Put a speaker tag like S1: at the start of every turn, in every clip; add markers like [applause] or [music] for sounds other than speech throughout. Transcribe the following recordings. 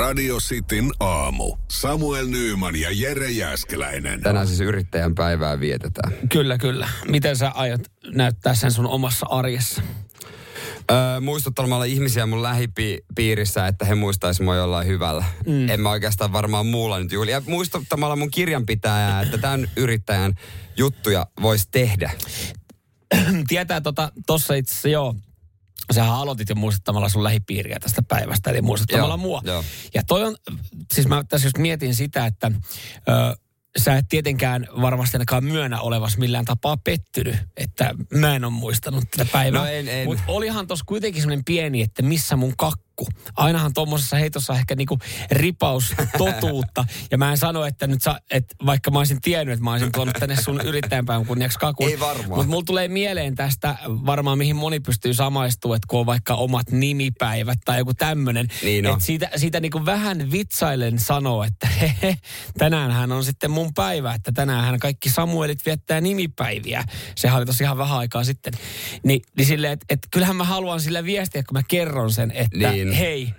S1: Radio Cityn aamu. Samuel Nyyman ja Jere Jäskeläinen.
S2: Tänään siis yrittäjän päivää vietetään.
S3: Kyllä, kyllä. Miten sä aiot näyttää sen sun omassa arjessa?
S2: Öö, muistuttamalla ihmisiä mun lähipiirissä, että he muistaisivat mua jollain hyvällä. Mm. En mä oikeastaan varmaan muulla nyt juhli. Ja muistuttamalla mun kirjanpitäjää, että tämän yrittäjän juttuja voisi tehdä.
S3: Tietää tota, tossa itse asiassa joo. Sähän aloitit jo muistuttamalla sun lähipiiriä tästä päivästä, eli muistuttamalla
S2: Joo,
S3: mua.
S2: joo.
S3: Ja toi on, siis mä tässä just mietin sitä, että ö, sä et tietenkään varmasti ainakaan myönnä olevas millään tapaa pettynyt, että mä en ole muistanut tätä päivää.
S2: No en, en.
S3: Mutta olihan tossa kuitenkin semmoinen pieni, että missä mun kakku. Ainahan tuommoisessa heitossa ehkä niinku ripaus totuutta. ja mä en sano, että nyt sä, että vaikka mä olisin tiennyt, että mä olisin tuonut tänne sun yrittäjänpäivän kunniaksi kakun.
S2: Ei varmaan.
S3: Mutta mulla tulee mieleen tästä varmaan, mihin moni pystyy samaistumaan, että kun on vaikka omat nimipäivät tai joku tämmöinen.
S2: Niin.
S3: Että siitä, siitä niinku vähän vitsailen sanoo, että [laughs] hehe, tänäänhän on sitten mun päivä, että tänäänhän kaikki Samuelit viettää nimipäiviä. Sehän oli tosi ihan vähän aikaa sitten. Ni, niin silleen, että et kyllähän mä haluan sillä viestiä, kun mä kerron sen, että
S2: Niin.
S3: Hei,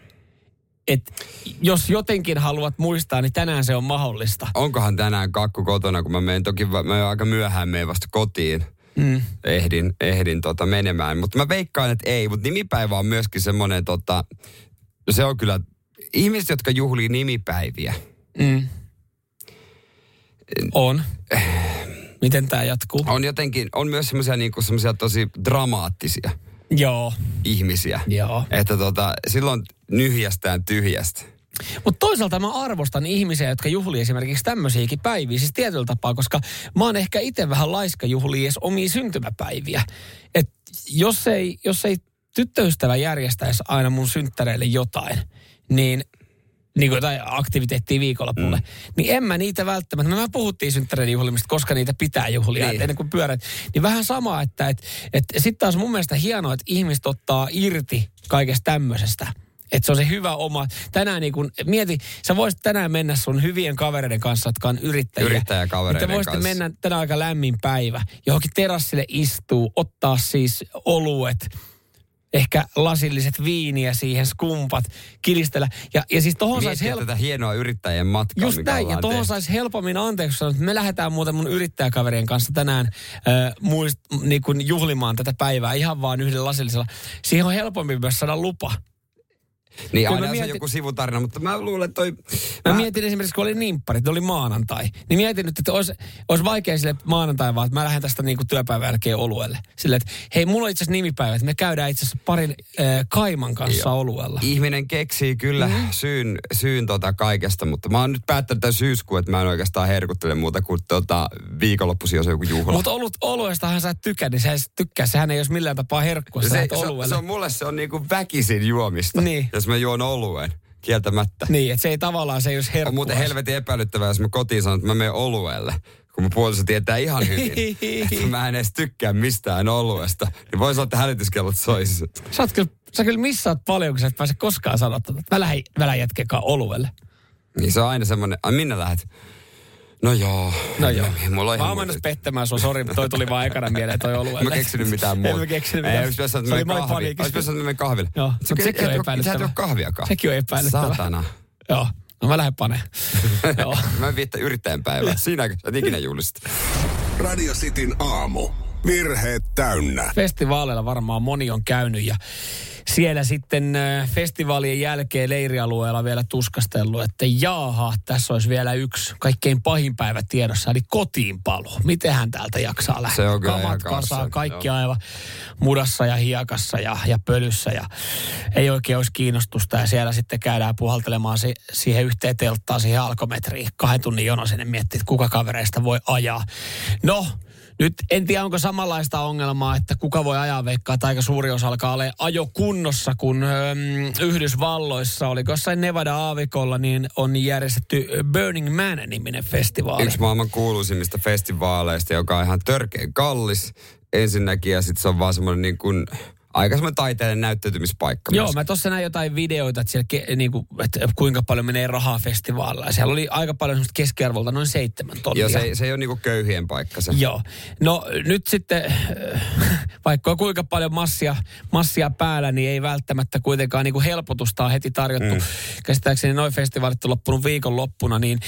S3: että jos jotenkin haluat muistaa, niin tänään se on mahdollista.
S2: Onkohan tänään kakku kotona, kun mä menen toki, mä aika myöhään menen vasta kotiin.
S3: Mm.
S2: Ehdin, ehdin tota menemään. Mutta mä veikkaan, että ei. Mutta nimipäivä on myöskin semmoinen, tota, se on kyllä, ihmiset, jotka juhlii nimipäiviä.
S3: Mm. On. Miten tämä jatkuu?
S2: On jotenkin, on myös semmoisia niinku, tosi dramaattisia
S3: Joo,
S2: ihmisiä.
S3: joo.
S2: Että tota, silloin nyhjästään tyhjästä.
S3: Mutta toisaalta mä arvostan ihmisiä, jotka juhlii esimerkiksi tämmöisiäkin päiviä, siis tietyllä tapaa, koska mä oon ehkä itse vähän laiska juhlii edes omia syntymäpäiviä. Et jos ei, jos ei tyttöystävä järjestäisi aina mun synttäreille jotain, niin niin kuin jotain aktiviteettia viikonlopulle, mm. niin en mä niitä välttämättä, me puhuttiin synttäreiden juhlimista, koska niitä pitää juhlia,
S2: Niin.
S3: ennen kuin pyörät, niin vähän sama, että et, et sitten taas mun mielestä hienoa, että ihmiset ottaa irti kaikesta tämmöisestä. Että se on se hyvä oma. Tänään niin kun, mieti, sä voisit tänään mennä sun hyvien kavereiden kanssa, jotka on yrittäjiä.
S2: Yrittäjäkavereiden
S3: Niin te voisitte
S2: kanssa.
S3: mennä tänään aika lämmin päivä, johonkin terassille istuu, ottaa siis oluet, ehkä lasilliset viiniä siihen, skumpat, kilistellä. Ja, ja siis tohon saisi help-
S2: tätä hienoa yrittäjien matkaa,
S3: Just
S2: mikä
S3: näin, ja
S2: tehty.
S3: saisi helpommin anteeksi sanoa, että me lähdetään muuten mun yrittäjäkaverien kanssa tänään äh, muist, niin kuin juhlimaan tätä päivää ihan vaan yhdellä lasillisella. Siihen on helpompi myös saada lupa.
S2: Niin aina
S3: mä
S2: se on
S3: mietin-
S2: joku sivutarina, mutta mä luulen, että toi...
S3: Mä
S2: Mä-
S3: mietin esimerkiksi, kun oli nimpparit, oli maanantai. Niin mietin nyt, että olisi, olisi vaikea sille maanantai vaan, että mä lähden tästä niin kuin työpäivän jälkeen oluelle. Sille, että hei, mulla on itse asiassa nimipäivä, että me käydään itse asiassa parin äh, kaiman kanssa
S2: Joo.
S3: oluella.
S2: Ihminen keksii kyllä mm. syyn, syyn tota kaikesta, mutta mä oon nyt päättänyt tämän syyskuun, että mä en oikeastaan herkuttele muuta kuin tota, viikonloppuisin, jos on joku juhla.
S3: Mutta olut, oluestahan sä et tykkää, niin sä et tykkää. Sehän ei olisi millään tapaa herkkua, sä
S2: se,
S3: lähdet
S2: se,
S3: oluelle.
S2: se, on mulle se on niinku väkisin juomista,
S3: Niin.
S2: Jos mä juon oluen, kieltämättä.
S3: Niin, että se ei tavallaan, se ei olisi herkkua.
S2: On muuten helvetin epäilyttävää, jos mä kotiin sanon, että mä menen oluelle. Kun mun puoliso tietää ihan hyvin, [laughs] että mä en edes tykkää mistään oluesta. Niin voisi olla, että hälytyskellot soisi.
S3: Sä, oot kyllä, sä kyllä missaat paljon, kun sä et pääse koskaan sanoa, että mä lähdin, mä jätkekaan oluelle.
S2: Niin se on aina semmoinen, minne lähdet? No joo.
S3: No joo.
S2: Mulla on
S3: Mä oon mennyt pettämään sua, sori, mutta toi tuli vaan ekana mieleen toi oluelle.
S2: Mä keksinyt mitään muuta.
S3: En mä keksinyt
S2: Ei,
S3: mitään.
S2: olisi pitänyt sanoa,
S3: Se oli
S2: että
S3: my
S2: menen kahvi.
S3: paniikissa.
S2: Olisi pitänyt menen kahville.
S3: Joo,
S2: Se
S3: mutta
S2: kyllä-
S3: sekin on epäilyttävää.
S2: Sä et juo kahviakaan.
S3: Sekin on epäilyttävää.
S2: Saatana.
S3: Joo, no mä lähden paneen. [laughs] Joo.
S2: Mä en viettä yrittäjän päivää. Siinäkö sä et ikinä julista?
S1: Radio Cityn aamu. Virheet täynnä.
S3: Festivaaleilla varmaan moni on käynyt ja siellä sitten äh, festivaalien jälkeen leirialueella vielä tuskastellut, että jaaha, tässä olisi vielä yksi kaikkein pahin päivä tiedossa, eli kotiinpalo. Mitenhän täältä jaksaa lähteä?
S2: Se on kyllä
S3: Kamat
S2: kanssa,
S3: kaikki
S2: joo.
S3: aivan mudassa ja hiekassa ja, ja pölyssä ja ei oikein olisi kiinnostusta ja siellä sitten käydään puhaltelemaan si- siihen yhteen telttaan, siihen alkometriin. Kahden tunnin jono sinne miettii, että kuka kavereista voi ajaa. No, nyt en tiedä, onko samanlaista ongelmaa, että kuka voi ajaa veikkaa, että aika suuri osa alkaa olla ajokunnossa, kun öm, Yhdysvalloissa, oliko jossain Nevada-aavikolla, niin on järjestetty Burning Man-niminen festivaali.
S2: Yksi maailman kuuluisimmista festivaaleista, joka on ihan törkeän kallis ensinnäkin. Ja sitten se on vaan semmoinen niin kuin aika semmoinen taiteellinen näyttäytymispaikka.
S3: Joo,
S2: myös.
S3: mä tuossa näin jotain videoita, että, siellä, ke- niinku, että kuinka paljon menee rahaa festivaalilla. Siellä oli aika paljon semmoista keskiarvolta, noin seitsemän tonnia.
S2: Joo, se, se ei ole niinku köyhien paikka se.
S3: Joo. No nyt sitten, [laughs] vaikka on kuinka paljon massia, massia päällä, niin ei välttämättä kuitenkaan niin kuin helpotusta ole heti tarjottu. Mm. Käsittääkseni noin festivaalit on loppunut viikon loppuna, niin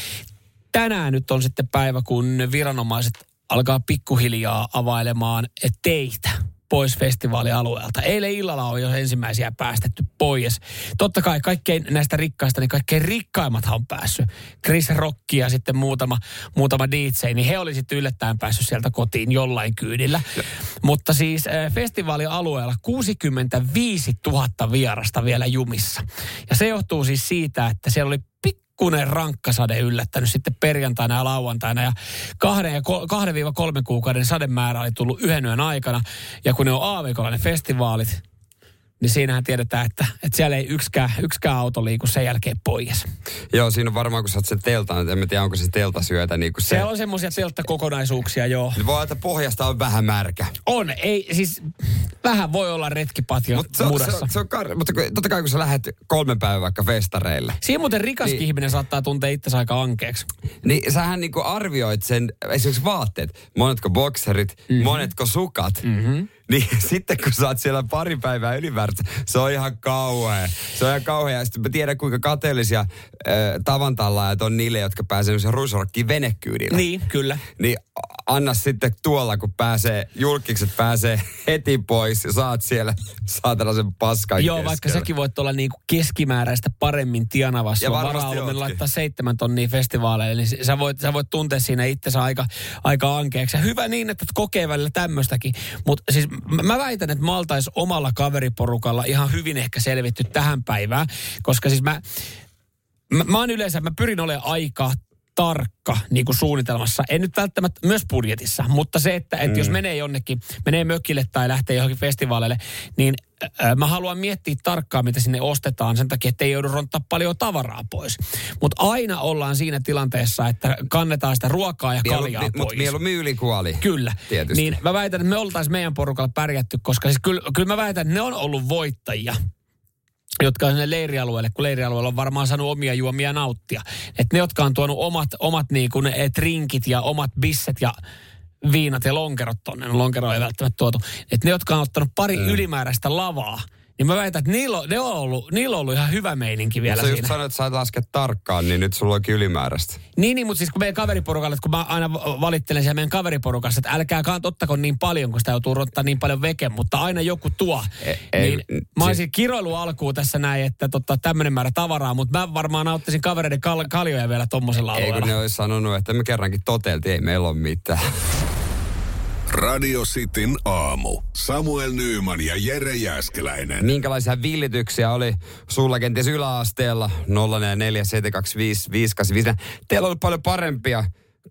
S3: tänään nyt on sitten päivä, kun viranomaiset alkaa pikkuhiljaa availemaan teitä pois festivaalialueelta. Eilen illalla on jo ensimmäisiä päästetty pois. Totta kai kaikkein näistä rikkaista, niin kaikkein rikkaimmathan on päässyt. Chris Rock ja sitten muutama, muutama DJ, niin he oli sitten yllättäen päässyt sieltä kotiin jollain kyydillä. Mutta siis äh, festivaalialueella 65 000 vierasta vielä jumissa. Ja se johtuu siis siitä, että siellä oli pikkuinen rankkasade yllättänyt sitten perjantaina ja lauantaina. Ja kahden, ja kol, kahden viiva kolmen kuukauden sademäärä oli tullut yhden yön aikana. Ja kun ne on aavikolla ne festivaalit, niin siinähän tiedetään, että, että siellä ei yksikään, yksikään auto liiku sen jälkeen pois.
S2: Joo, siinä on varmaan, kun sä oot sen teltan, en mä tiedä, onko se teltasyötä niin kuin se.
S3: Siellä on semmoisia telttakokonaisuuksia, joo.
S2: Niin voi olla, että pohjasta on vähän märkä.
S3: On, ei, siis vähän voi olla retkipatio
S2: Mutta se, on- se, on- se on kar- mutta kun- totta kai kun sä lähdet kolmen päivän vaikka festareille,
S3: Siinä muuten rikaskin
S2: Niin.
S3: ihminen saattaa tuntea itsensä aika ankeeksi.
S2: niin sähän niinku arvioit sen, esimerkiksi vaatteet, monetko bokserit, mm-hmm. monetko sukat, mm-hmm. Niin [laughs] sitten kun sä oot siellä pari päivää ylimääräistä, se on ihan kauhea. Se on ihan kauhea. Ja sitten mä tiedän, kuinka kateellisia äh, tavantallaajat on niille, jotka pääsee semmoisen ruisorokkiin venekyydillä.
S3: Niin, kyllä.
S2: Niin anna sitten tuolla, kun pääsee, julkikset pääsee heti pois ja saat siellä saatana sen paskan
S3: Joo, vaikka
S2: keskellä.
S3: säkin voit olla niinku keskimääräistä paremmin tienava.
S2: Ja varmasti
S3: varaa laittaa seitsemän tonnia festivaaleille, niin sä voit, sä voit tuntea siinä itsensä aika, aika ankeaksi. Ja hyvä niin, että kokee välillä tämmöistäkin. Mutta siis mä- väitän, että mä oltais omalla kaveriporukalla ihan hyvin ehkä selvitty tähän päivään. Koska siis mä, mä, mä oon yleensä, mä pyrin olemaan aika tarkka niin kuin suunnitelmassa. En nyt välttämättä myös budjetissa, mutta se, että, että mm. jos menee jonnekin, menee mökille tai lähtee johonkin festivaaleille, niin äh, mä haluan miettiä tarkkaan, mitä sinne ostetaan sen takia, että ei joudu ronttaa paljon tavaraa pois. Mutta aina ollaan siinä tilanteessa, että kannetaan sitä ruokaa ja kaljaa
S2: Mutta
S3: pois.
S2: mieluummin ylikuoli.
S3: Kyllä.
S2: Tietysti.
S3: Niin mä väitän, että me oltaisiin meidän porukalla pärjätty, koska siis kyllä, kyllä mä väitän, että ne on ollut voittajia jotka on sinne leirialueelle, kun leirialueella on varmaan saanut omia juomia nauttia. Että ne, jotka on tuonut omat, omat niin kuin, eh, trinkit ja omat bisset ja viinat ja lonkerot tonne, no lonkero ei välttämättä tuotu. Että ne, jotka on ottanut pari mm. ylimääräistä lavaa, niin mä väitän, että niillä on, ne on ollut, niillä on ollut ihan hyvä meininki vielä
S2: Sä just
S3: siinä.
S2: sanoit, että sä et laske tarkkaan, niin nyt sulla onkin ylimääräistä.
S3: Niin, niin, mutta siis kun meidän kaveriporukalle, kun mä aina valittelen siellä meidän kaveriporukassa, että älkää ottako niin paljon, kun sitä joutuu ottaa niin paljon veke, mutta aina joku tuo.
S2: E- ei,
S3: niin,
S2: n-
S3: mä
S2: si-
S3: olisin kiroilu alkuun tässä näin, että tota, tämmöinen määrä tavaraa, mutta mä varmaan nauttisin kavereiden kal- kaljoja vielä tommosella
S2: Ei kun
S3: alueella.
S2: ne olisi sanonut, että me kerrankin toteltiin, ei meillä ole mitään.
S1: Radio Cityn aamu. Samuel Nyyman ja Jere Jäskeläinen.
S2: Minkälaisia villityksiä oli sulla kenties yläasteella 0447255854? Teillä oli paljon parempia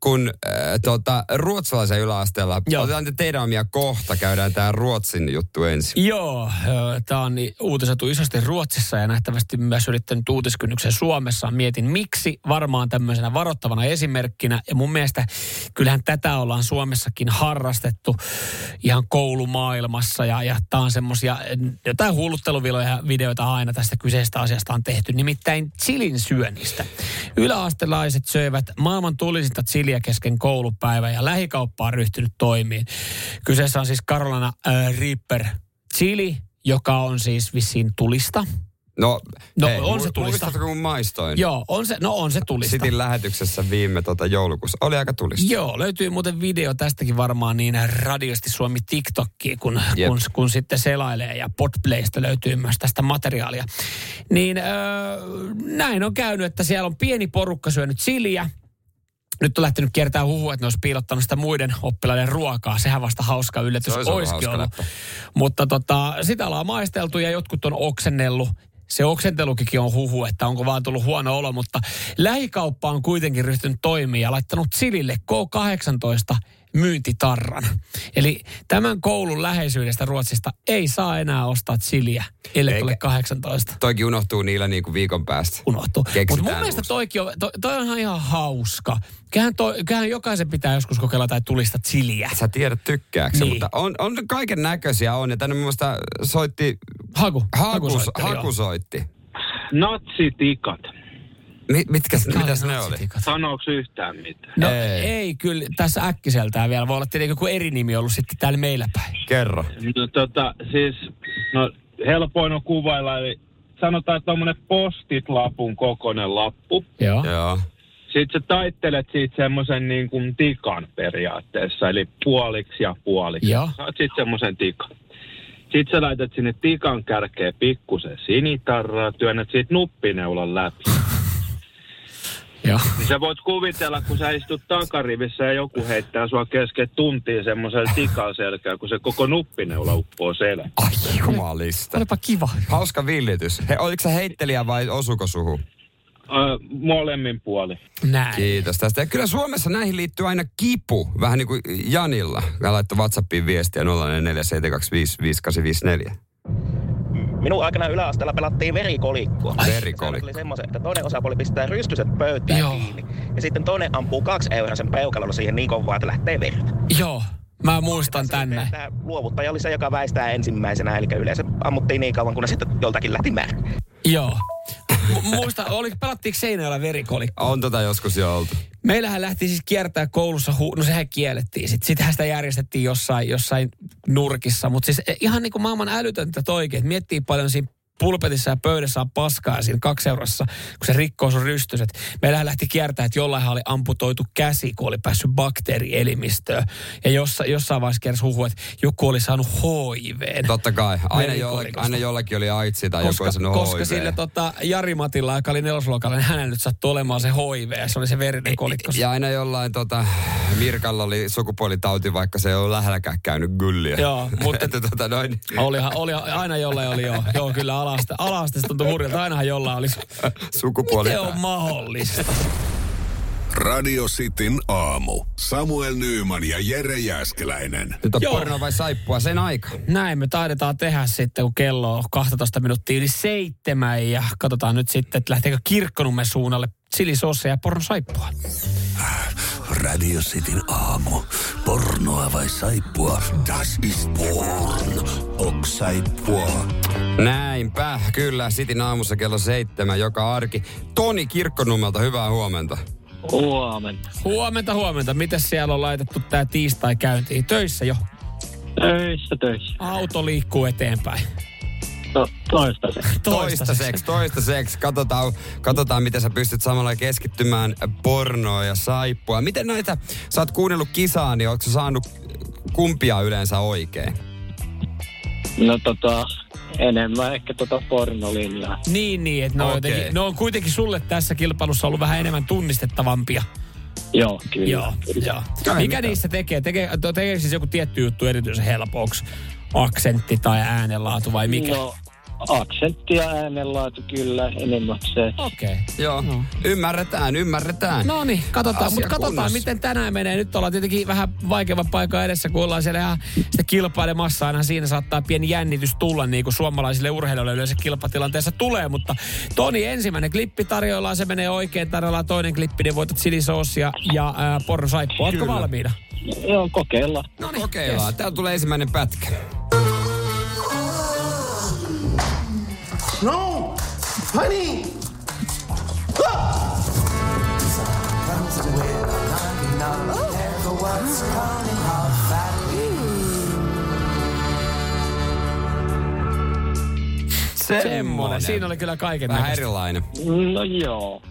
S2: kuin äh, tota, ruotsalaisen yläasteella.
S3: Joo.
S2: Otetaan te teidän omia kohta, käydään tämä Ruotsin juttu ensin.
S3: Joo, tämä on niin uutisoitu isosti Ruotsissa ja nähtävästi myös yrittänyt uutiskynnyksen Suomessa. Mietin miksi, varmaan tämmöisenä varoittavana esimerkkinä. Ja mun mielestä kyllähän tätä ollaan Suomessakin harrastettu ihan koulumaailmassa. Ja, ja tämä on semmoisia, jotain hullutteluviloja videoita aina tästä kyseisestä asiasta on tehty. Nimittäin chilin syönnistä. Yläastelaiset söivät maailman tulisinta chiliä kesken koulupäivän ja lähikauppa on ryhtynyt toimiin. Kyseessä on siis Carolina äh, Reaper chili, joka on siis vissiin tulista.
S2: No,
S3: No,
S2: hei,
S3: on se tulista.
S2: Muistatko kun maistoin?
S3: Joo, on se, no on se tulista.
S2: Sitin lähetyksessä viime tota, joulukuussa. Oli aika tulista.
S3: Joo, löytyy muuten video tästäkin varmaan niin radiosti Suomi TikTokkiin, kun,
S2: Jep.
S3: kun, kun sitten selailee ja Podplaysta löytyy myös tästä materiaalia. Niin öö, näin on käynyt, että siellä on pieni porukka syönyt siliä. Nyt on lähtenyt kiertää huhu, että ne olisi piilottanut sitä muiden oppilaiden ruokaa. Sehän vasta hauska yllätys
S2: olisi
S3: olisikin
S2: hauska
S3: ollut.
S2: läppä.
S3: Mutta tota, sitä ollaan maisteltu ja jotkut on oksennellut. Se oksentelukikin on huhu, että onko vaan tullut huono olo, mutta lähikauppa on kuitenkin ryhtynyt toimia ja laittanut Silille K18 myyntitarran. Eli tämän koulun läheisyydestä Ruotsista ei saa enää ostaa chiliä, ellei
S2: Eikä-
S3: ole 18.
S2: Toikin unohtuu niillä niinku viikon päästä.
S3: Unohtuu. Mutta mun mielestä toikin on, toi, toi on ihan hauska. Kyllähän, toi, kyllähän jokaisen pitää joskus kokeilla tai tulista chiliä.
S2: Sä tiedät tykkääksä,
S3: Niin.
S2: mutta on, on kaiken näköisiä on. Ja tänne mun mielestä soitti,
S3: Haku.
S2: Haku,
S3: soitteli, joo.
S2: Haku soitti.
S4: Natsitikat.
S2: Mi, mitkä, mitäs ne oli?
S4: Sanooko yhtään mitään?
S3: No
S2: Ei.
S3: ei. kyllä tässä äkkiseltään vielä. Voi olla tietenkin joku eri nimi ollut sitten täällä meillä päin.
S2: Kerro.
S4: No tota, siis, no helpoin on kuvailla, eli sanotaan, että tommonen postit-lapun kokoinen lappu.
S3: Joo.
S2: Joo.
S4: Sitten sä taittelet siitä semmoisen niin kuin tikan periaatteessa, eli puoliksi ja puoliksi.
S3: Joo.
S4: Saat sitten semmoisen tikan. Sitten sä laitat sinne tikan kärkeen pikkusen sinitarraa, työnnät siitä nuppineulan läpi.
S3: Joo.
S4: Niin sä voit kuvitella, kun sä istut takarivissä ja joku heittää sua kesken tuntiin semmoisella tikan selkään, kun se koko nuppineula uppoo selään.
S2: Ai jumalista.
S3: Olipa kiva.
S2: Hauska villitys. He, oliko se heittelijä vai osuko suhu?
S4: Öö, molemmin puoli.
S3: Näin.
S2: Kiitos tästä. Ja kyllä Suomessa näihin liittyy aina kipu, vähän niin kuin Janilla. Hän laittoi WhatsAppiin viestiä 0472555854.
S5: Minun aikana yläasteella pelattiin verikolikkoa.
S2: Verikolikko.
S5: Oli semmoiset, että toinen osapuoli pistää rystyset pöytään
S3: Joo.
S5: kiinni. Ja sitten toinen ampuu kaksi euroa sen peukalolla siihen niin kovaa, että lähtee verta.
S3: Joo. Mä muistan tänne.
S5: Tämä luovuttaja oli se, joka väistää ensimmäisenä, eli yleensä ammuttiin niin kauan, kunnes sitten joltakin lähti märkä.
S3: Joo. Mu- Muista, oli, pelattiinko Seinäjoella verikolikko?
S2: On tota joskus jo oltu.
S3: Meillähän lähti siis kiertää koulussa, hu- no sehän kiellettiin. Sitten sitähän sitä järjestettiin jossain, jossain nurkissa. Mutta siis eh, ihan niin kuin maailman älytöntä toikin, että miettii paljon siinä pulpetissa ja pöydässä on paskaa siinä kaksi eurossa, kun se rikkoo sun rystyset. Meillähän lähti kiertää, että jollain oli amputoitu käsi, kun oli päässyt bakteerielimistöön. Ja jossa, jossain vaiheessa kersi huhu, että joku oli saanut HIV.
S2: Totta kai. Aina, jollakin, aina jollakin oli aitsi tai joku
S3: Koska,
S2: oli sanonut
S3: koska
S2: HIV.
S3: sillä tota, Jari Matilla, joka oli nelosluokalla, niin hänellä nyt sattui olemaan se HIV ja se oli se verinen kolikko.
S2: Ja aina jollain tota, Mirkalla oli sukupuolitauti, vaikka se ei ole lähelläkään käynyt gylliä.
S3: Joo, [laughs] mutta-
S2: tota noin,
S3: Olihan, oli, aina jollain oli jo. Joo, kyllä alasta, alasta se tuntui hurjalta. Ainahan jollain oli.
S2: sukupuoli.
S3: Miten on mahdollista?
S1: Radio Cityn aamu. Samuel Nyyman ja Jere Jäskeläinen.
S2: Nyt on
S3: Joo.
S2: porno vai saippua sen aika.
S3: Näin me taidetaan tehdä sitten, kun kello on 12 minuuttia yli seitsemän. Ja katsotaan nyt sitten, että lähteekö kirkkonummen suunnalle chilisosseja ja pornosaippua.
S6: Radio Cityn aamu. Pornoa vai saippua? Das ist porn. Ok saippua.
S2: Näinpä, kyllä. Sitin aamussa kello seitsemän joka arki. Toni Kirkkonummelta, hyvää huomenta.
S7: Huomenta.
S3: Huomenta, huomenta. Miten siellä on laitettu tämä tiistai käyntiin? Töissä jo.
S7: Töissä, töissä.
S3: Auto liikkuu eteenpäin.
S7: No, toistaiseksi.
S2: Toistaiseksi, toistaiseksi. Katsotaan, katsotaan, miten sä pystyt samalla keskittymään pornoa ja saippua. Miten näitä, sä oot kuunnellut kisaa, niin ootko saanut kumpia yleensä oikein?
S7: No tota, enemmän ehkä tota pornolinjaa.
S3: Niin, niin, että ne, on
S2: Okei.
S3: jotenkin, ne on kuitenkin sulle tässä kilpailussa ollut vähän enemmän tunnistettavampia.
S7: Joo, kyllä.
S3: Joo, joo.
S2: Kai
S3: Mikä
S2: mitään.
S3: niistä tekee? Tekee, tekee siis joku tietty juttu erityisen helpoksi? Aksentti tai äänenlaatu vai mikä?
S7: No, aksentti ja äänenlaatu kyllä enimmäkseen.
S3: Okei. Okay.
S2: Joo, ymmärretään, ymmärretään.
S3: No niin, katsotaan, mutta katsotaan miten tänään menee. Nyt ollaan tietenkin vähän vaikeava paikka edessä, kun ollaan siellä ihan sitä kilpailemassa. Aina siinä saattaa pieni jännitys tulla, niin kuin suomalaisille urheilijoille yleensä kilpatilanteessa tulee. Mutta Toni, ensimmäinen klippi tarjoillaan, se menee oikein. Tarjoillaan toinen klippi, niin voitat chilisoosia ja ää, pornosaippua. Ootko valmiina?
S7: Joo, kokeillaan.
S3: No niin,
S2: Kokeillaan. Täällä tulee ensimmäinen pätkä.
S8: No, honey.
S3: Semmoinen. Siinä oli kyllä kaiken
S2: Vähän
S3: näköistä.
S2: erilainen.
S7: No joo.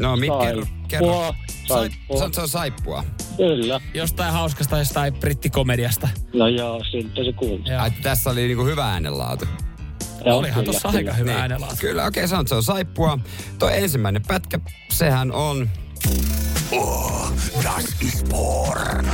S2: No, Mikki, kerro. kerro.
S7: Saippua.
S2: Sai,
S7: Saippua.
S2: se on saippua.
S7: Kyllä.
S3: Jostain hauskasta, jostain brittikomediasta.
S7: No joo, siitä se kuuluu.
S2: Ai, tässä oli niinku hyvä äänenlaatu.
S7: Joo,
S3: Olihan tuossa aika hyvä
S2: Niin.
S3: äänenlaatu.
S2: Kyllä, okei, okay, se on, se on saippua. Tuo ensimmäinen pätkä, sehän on...
S6: Das ist porn.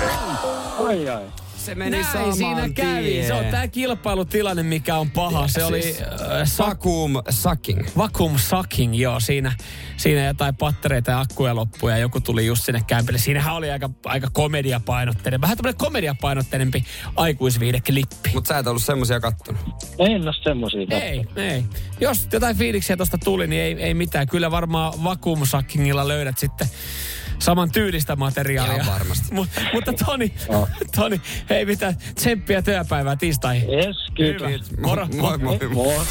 S7: Ai ai.
S2: Se meni
S3: näin
S2: saman
S3: siinä kävi.
S2: tien.
S3: Se on tämä kilpailutilanne, mikä on paha. Se oli
S2: Siis
S3: äh, sak-
S2: Vacuum sucking.
S3: vacuum sucking, joo. Siinä, siinä jotain pattereita ja akkuja loppuja ja joku tuli just sinne kämpille. Siinähän oli aika, aika komediapainotteinen, vähän tämmöinen komediapainotteinempi aikuisviideklippi.
S2: Mutta sä et ollut semmosia kattonut.
S7: En ole semmosia
S3: Ei, ei. Jos jotain fiiliksiä tuosta tuli, niin ei, ei mitään. Kyllä varmaan vacuum suckingilla löydät sitten saman tyylistä materiaalia.
S2: Ihan varmasti. [laughs]
S3: Mut, mutta Toni, [laughs] Toni, ei mitään. Tsemppiä työpäivää tiistaihin.
S7: Yes, kyllä.
S3: Moro.
S2: Moi moi. moi.
S7: Moi.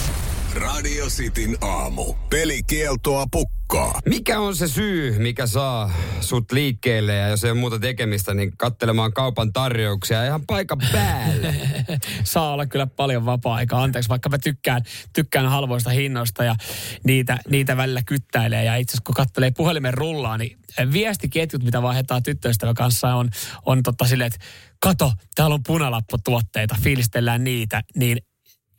S1: Radio Cityn aamu. Pelikieltoa pukkaa.
S2: Mikä on se syy, mikä saa sut liikkeelle ja jos ei ole muuta tekemistä, niin kattelemaan kaupan tarjouksia ihan paikan päälle? [laughs]
S3: saa olla kyllä paljon vapaa-aikaa. Anteeksi, vaikka mä tykkään, tykkään halvoista hinnoista ja niitä, niitä välillä kyttäilee. Ja itse asiassa kun katselee puhelimen rullaa, niin viestiketjut, mitä vaihdetaan tyttöystävän kanssa, on, on totta silleen, että kato, täällä on punalapputuotteita, fiilistellään niitä. Niin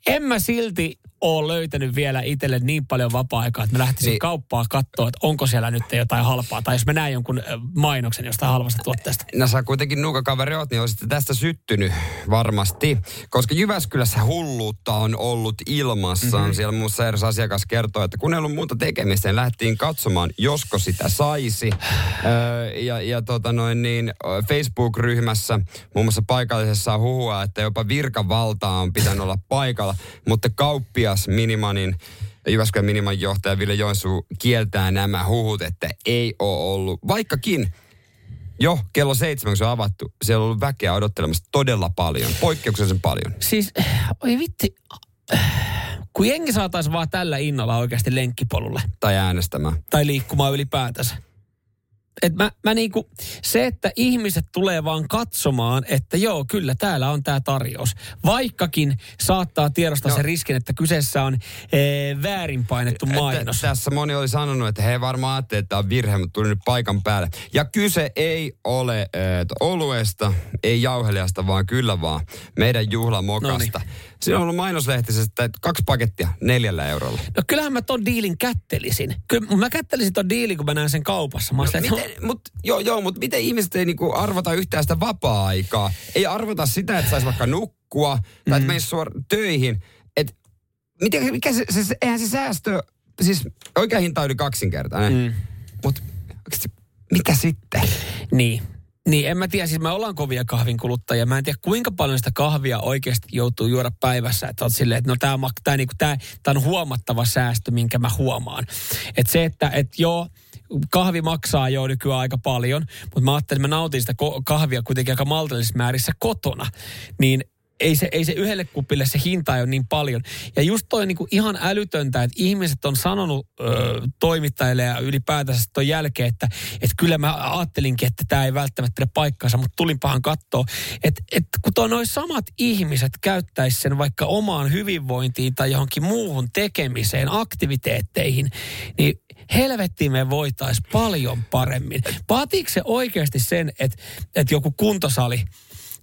S3: en mä silti ole löytänyt vielä itselle niin paljon vapaa-aikaa, että mä lähtisin
S2: Niin.
S3: kauppaan katsoa, että onko siellä nyt jotain halpaa. Tai jos mä näen jonkun mainoksen jostain halvasta tuotteesta.
S2: No sä kuitenkin nuukakaveri oot, niin olisitte tästä syttynyt varmasti. Koska Jyväskylässä hulluutta on ollut ilmassa.
S3: Mhm.
S2: Mm-hmm. Siellä muun muassa eräs asiakas kertoi, että kun ei ollut muuta tekemistä, niin lähdettiin katsomaan, josko sitä saisi. öö, ja ja tota noin niin, Facebook-ryhmässä muun muassa paikallisessa huhua, että jopa virkavaltaa on pitänyt olla paikalla. Mutta kauppias Minimanin Jyväskylän Miniman johtaja Ville Joensuu kieltää nämä huhut, että ei ole ollut. Vaikkakin jo kello seitsemän, kun se on avattu, siellä on ollut väkeä odottelemassa todella paljon, poikkeuksellisen paljon.
S3: Siis, oi vitti, kun jengi saataisiin vaan tällä innolla oikeasti lenkkipolulle
S2: Tai äänestämään.
S3: tai liikkumaan ylipäätänsä. Et mä, mä niinku, se, että ihmiset tulee vaan katsomaan, että joo, kyllä täällä on tämä tarjous. Vaikkakin saattaa tiedostaa
S2: No.
S3: se riskin, että kyseessä on ee, väärin painettu mainos.
S2: Että tässä moni oli sanonut, että he varmaan ajattelivat, että tämä on virhe, mutta tuli nyt paikan päälle. Ja kyse ei ole äh, oluesta, ei jauhelijasta, vaan kyllä vaan meidän juhlamokasta.
S3: Noniin.
S2: Siinä on ollut mainoslehtisessä, että kaksi pakettia neljällä eurolla.
S3: No kyllähän mä ton diilin kättelisin. Kyllä mä kättelisin ton diilin, kun mä näen sen kaupassa. Mä no,
S2: Miten, mut, joo, joo, mutta miten ihmiset ei niinku arvota yhtään sitä vapaa-aikaa? Ei arvota sitä, että saisi vaikka nukkua tai että menisi suoraan töihin. Et, miten, mikä se, se, se, eihän se säästö, siis oikea hinta on yli kaksinkertainen. Mm. Mutta mitä sitten?
S3: Niin. Niin, en mä tiedä, siis me ollaan kovia kahvin kuluttajia. Mä en tiedä, kuinka paljon sitä kahvia oikeasti joutuu juoda päivässä. Että oot silleen, että no tää, mak- tää, niinku, tää, tää on huomattava säästö, minkä mä huomaan. Että se, että et joo, kahvi maksaa jo nykyään aika paljon, mutta mä ajattelin, että mä nautin sitä kahvia kuitenkin aika maltillisissa määrissä kotona. Niin ei se, ei se yhdelle kupille se hinta ei ole niin paljon. Ja just toi niinku ihan älytöntä, että ihmiset on sanonut ö, toimittajille ja ylipäätänsä ton jälkeen, että et kyllä mä ajattelinkin, että tämä ei välttämättä pidä paikkaansa, mutta tulinpahan katsoa, että et kun toi noin samat ihmiset käyttäisi sen vaikka omaan hyvinvointiin tai johonkin muuhun tekemiseen, aktiviteetteihin, niin helvettiin me voitaisiin paljon paremmin. Vaatiiko se oikeasti sen, että, että joku kuntosali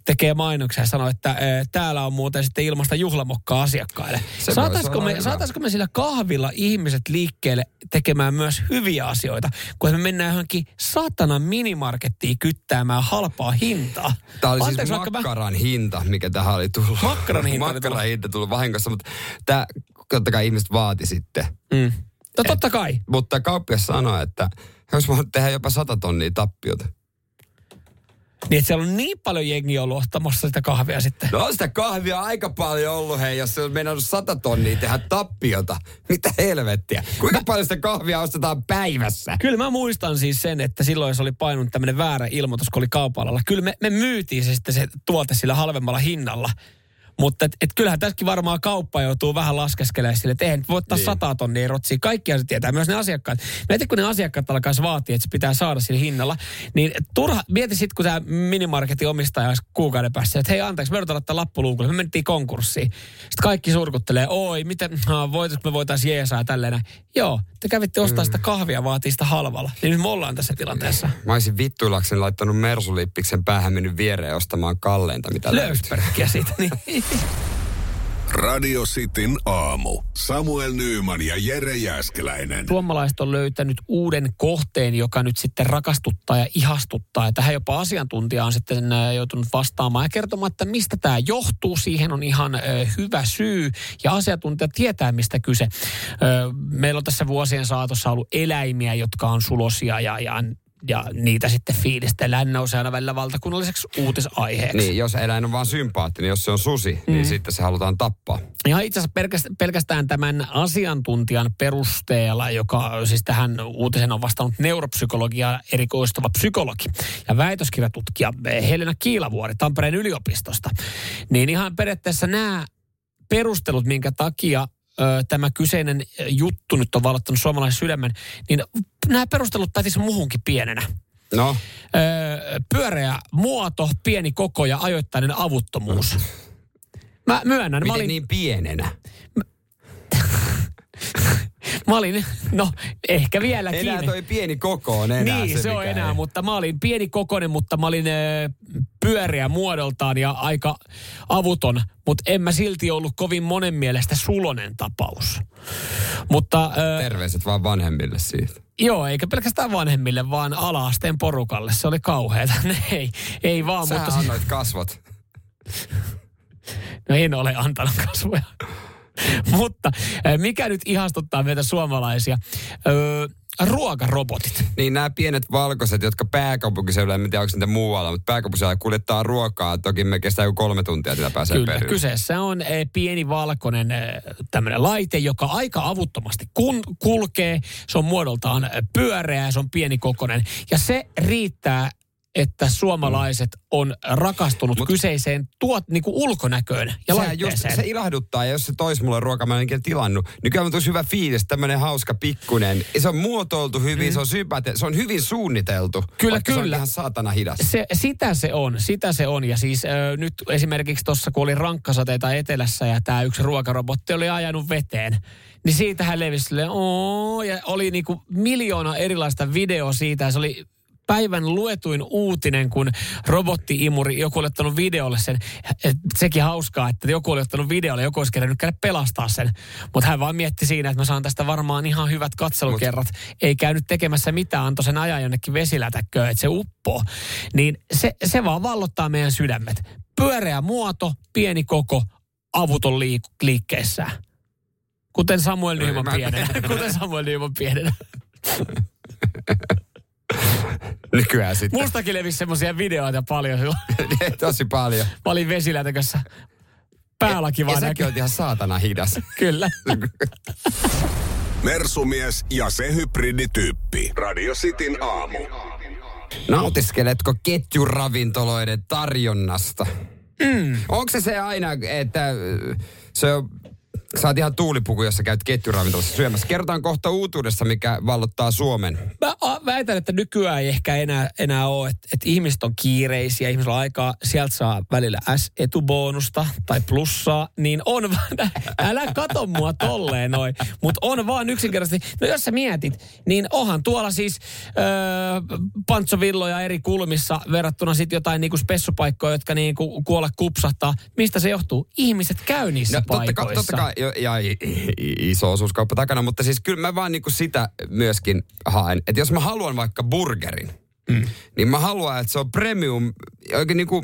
S3: tekee mainoksia ja sanoo, että e, täällä on muuten sitten ilmasta juhlamokkaa asiakkaille.
S2: Se
S3: Saataisiko me, saataisiko me sillä kahvilla ihmiset liikkeelle tekemään myös hyviä asioita, kun me mennään johonkin satana minimarkettiin kyttäämään halpaa hintaa.
S2: Tämä oli
S3: Anteeksi,
S2: siis
S3: vaikka mä-
S2: makkaran hinta, mikä tähän oli tullut.
S3: Makkaran hinta [laughs]
S2: Makkaran
S3: tullut.
S2: hinta tullut vahingossa, mutta tämä, totta kai ihmiset vaati sitten.
S3: Mm. No totta kai.
S2: Mutta kauppias sanoi, että olisi voinut tehdä jopa 100 tonnia tappiota.
S3: Niin, että siellä on niin paljon jengiä ollut ottamassa sitä kahvia sitten.
S2: No on sitä kahvia aika paljon ollut, hei, jos se on meinannut 100 tonnia tehdä tappiota. Mitä helvettiä? Kuinka paljon sitä kahvia ostetaan päivässä?
S3: Kyllä mä muistan siis sen, että silloin se oli painunut tämmöinen väärä ilmoitus, kun oli kaupalalla. Kyllä me, me myytiin se sitten se tuote sillä halvemmalla hinnalla. Mutta et, et kyllähän tässäkin varmaan kauppa joutuu vähän laskeskelemaan sille, että eihän nyt voi ottaa
S2: Niin.
S3: sata tonnia rotsiin. Kaikkia se tietää, myös ne asiakkaat. Mieti, kun ne asiakkaat alkaisi vaatia, että se pitää saada sillä hinnalla. Niin turha, mieti sitten, kun tämä minimarketin omistaja olisi kuukauden päässä, että hei anteeksi, me yritetään laittaa lappuluukulle, me mentiin konkurssiin. Sitten kaikki surkuttelee, oi, miten, voitaisiko me voitaisiin jeesaa tälleen. Joo, te kävitte ostaa sitä kahvia, vaatii sitä halvalla. Niin nyt me ollaan tässä tilanteessa.
S2: Mä olisin vittuilakseni laittanut Mersulippiksen päähän mennyt viereen ostamaan kalleinta, mitä löytyy.
S3: Siitä. Niin. [laughs]
S1: Radio Cityn aamu. Samuel Nyyman ja Jere Jäskeläinen.
S3: Suomalaiset on löytänyt uuden kohteen, joka nyt sitten rakastuttaa ja ihastuttaa. Ja tähän jopa asiantuntija on sitten äh, joutunut vastaamaan ja kertomaan, että mistä tämä johtuu. Siihen on ihan ö, hyvä syy ja asiantuntija tietää, mistä kyse. Ö, meillä on tässä vuosien saatossa ollut eläimiä, jotka on sulosia ja, ja ja niitä sitten fiilistellään. Ne nousee aina välillä valtakunnalliseksi uutisaiheeksi.
S2: Niin, jos eläin on vaan sympaattinen, jos se on susi, mm. niin sitten se halutaan tappaa.
S3: Ja itse asiassa pelkästään, tämän asiantuntijan perusteella, joka siis tähän uutisen on vastannut neuropsykologia erikoistuva psykologi ja väitöskirjatutkija Helena Kiilavuori Tampereen yliopistosta, niin ihan periaatteessa nämä perustelut, minkä takia ö, tämä kyseinen juttu nyt on valottanut suomalaisen sydämen, niin nämä perustelut päätisi muuhunkin pienenä.
S2: No,
S3: Öö, pyöreä muoto, pieni koko ja ajoittainen avuttomuus. Mä myönnän, mä
S2: miten
S3: olin,
S2: niin pienenä?
S3: mä olin, no ehkä vieläkin.
S2: Enää toi pieni koko on enää
S3: niin,
S2: se,
S3: se on enää,
S2: ei-
S3: mutta mä olin pieni kokonen, mutta mä olin pyöreä muodoltaan ja aika avuton, mutta en mä silti ollut kovin monen mielestä sulonen tapaus. Mutta
S2: Terveiset vaan vanhemmille siitä.
S3: Joo, eikä pelkästään vanhemmille, vaan ala-asteen porukalle. Se oli kauheata. [laughs] ei, ei vaan,
S2: Sähän
S3: mutta...
S2: annoit kasvot.
S3: No en ole antanut kasvoja. [laughs] Mutta ö, mikä nyt ihastuttaa meitä suomalaisia? Öö, ruokarobotit.
S2: Niin nämä pienet valkoiset, jotka pääkaupunkiseudulla, en tiedä onko niitä muualla, mutta pääkaupunkiseudulla kuljettaa ruokaa. Toki me kestää jo kolme tuntia, että pääsee
S3: Kyllä,
S2: perille.
S3: kyseessä on eh, pieni valkoinen tämmöinen laite, joka aika avuttomasti kun, kulkee. Se on muodoltaan eh, pyöreä ja se on pieni kokonen. Ja se riittää, että suomalaiset on rakastunut
S2: Mut-
S3: kyseiseen tuot niin kuin ulkonäköön ja
S2: just, se ilahduttaa, ja jos se tois mulle ruokaa, mä en tilannut, kyllä on tosi hyvä fiilis, tämmöinen hauska pikkunen. Se on muotoiltu hyvin, mm. se on sympaatia, se on hyvin suunniteltu.
S3: Kyllä,
S2: vaikka Se on
S3: kyllä.
S2: ihan saatana hidas.
S3: Se, sitä se on, sitä se on. Ja siis ö, nyt esimerkiksi tuossa, kun oli rankkasateita etelässä ja tämä yksi ruokarobotti oli ajanut veteen, niin siitähän levisi silleen, ja oli niinku miljoona erilaista videoa siitä ja se oli päivän luetuin uutinen, kun robotti-imuri, joku oli ottanut videolle sen. Et sekin hauskaa, että joku oli ottanut videolle, joku olisi kerännyt käydä pelastaa sen. Mutta hän vaan mietti siinä, että mä saan tästä varmaan ihan hyvät katselukerrat. Ei käynyt tekemässä mitään, antoi sen ajan jonnekin vesilätäkköön, että se uppoo. Niin se, se vaan vallottaa meidän sydämet. Pyöreä muoto, pieni koko, avuton liik- liikkeessään. Kuten Samuel Nyman
S2: mä-
S3: pienenä. [laughs] Kuten Samuel Nyman pienenä. [laughs]
S2: Nykyään sitten.
S3: Mustakin levisi semmoisia videoita paljon silloin. [laughs]
S2: Tosi paljon.
S3: Mä olin vesilätäkössä. Päälaki
S2: Ja
S3: vaan
S2: säkin
S3: näkyy.
S2: oot ihan saatana hidas.
S3: Kyllä.
S1: Mersumies ja se hybridityyppi. Radio Cityn aamu.
S2: Nautiskeletko ketjuravintoloiden tarjonnasta? Mm. Onko se se aina, että se on, sä oot ihan tuulipuku, jos sä käyt ketjuravintolassa syömässä. Kerrotaan kohta uutuudessa, mikä vallottaa Suomen.
S3: Mä väitän, että nykyään ei ehkä enää, enää ole, että, että ihmiset on kiireisiä, ihmisillä on aikaa, sieltä saa välillä S-etubonusta tai plussaa, niin on vaan, [laughs] älä kato mua tolleen noin, mutta on vaan yksinkertaisesti, no jos sä mietit, niin onhan tuolla siis öö, pantsovilloja eri kulmissa verrattuna sitten jotain niinku spessupaikkoja, jotka niinku kuolla kupsahtaa. Mistä se johtuu? Ihmiset käy niissä
S2: No, totta, kai,
S3: paikoissa.
S2: totta kai, jo- ja iso osuuskauppa takana, mutta siis kyllä mä vaan niinku sitä myöskin haen. Että jos mä haluan vaikka burgerin, mm. niin mä haluan, että se on premium, oikein niinku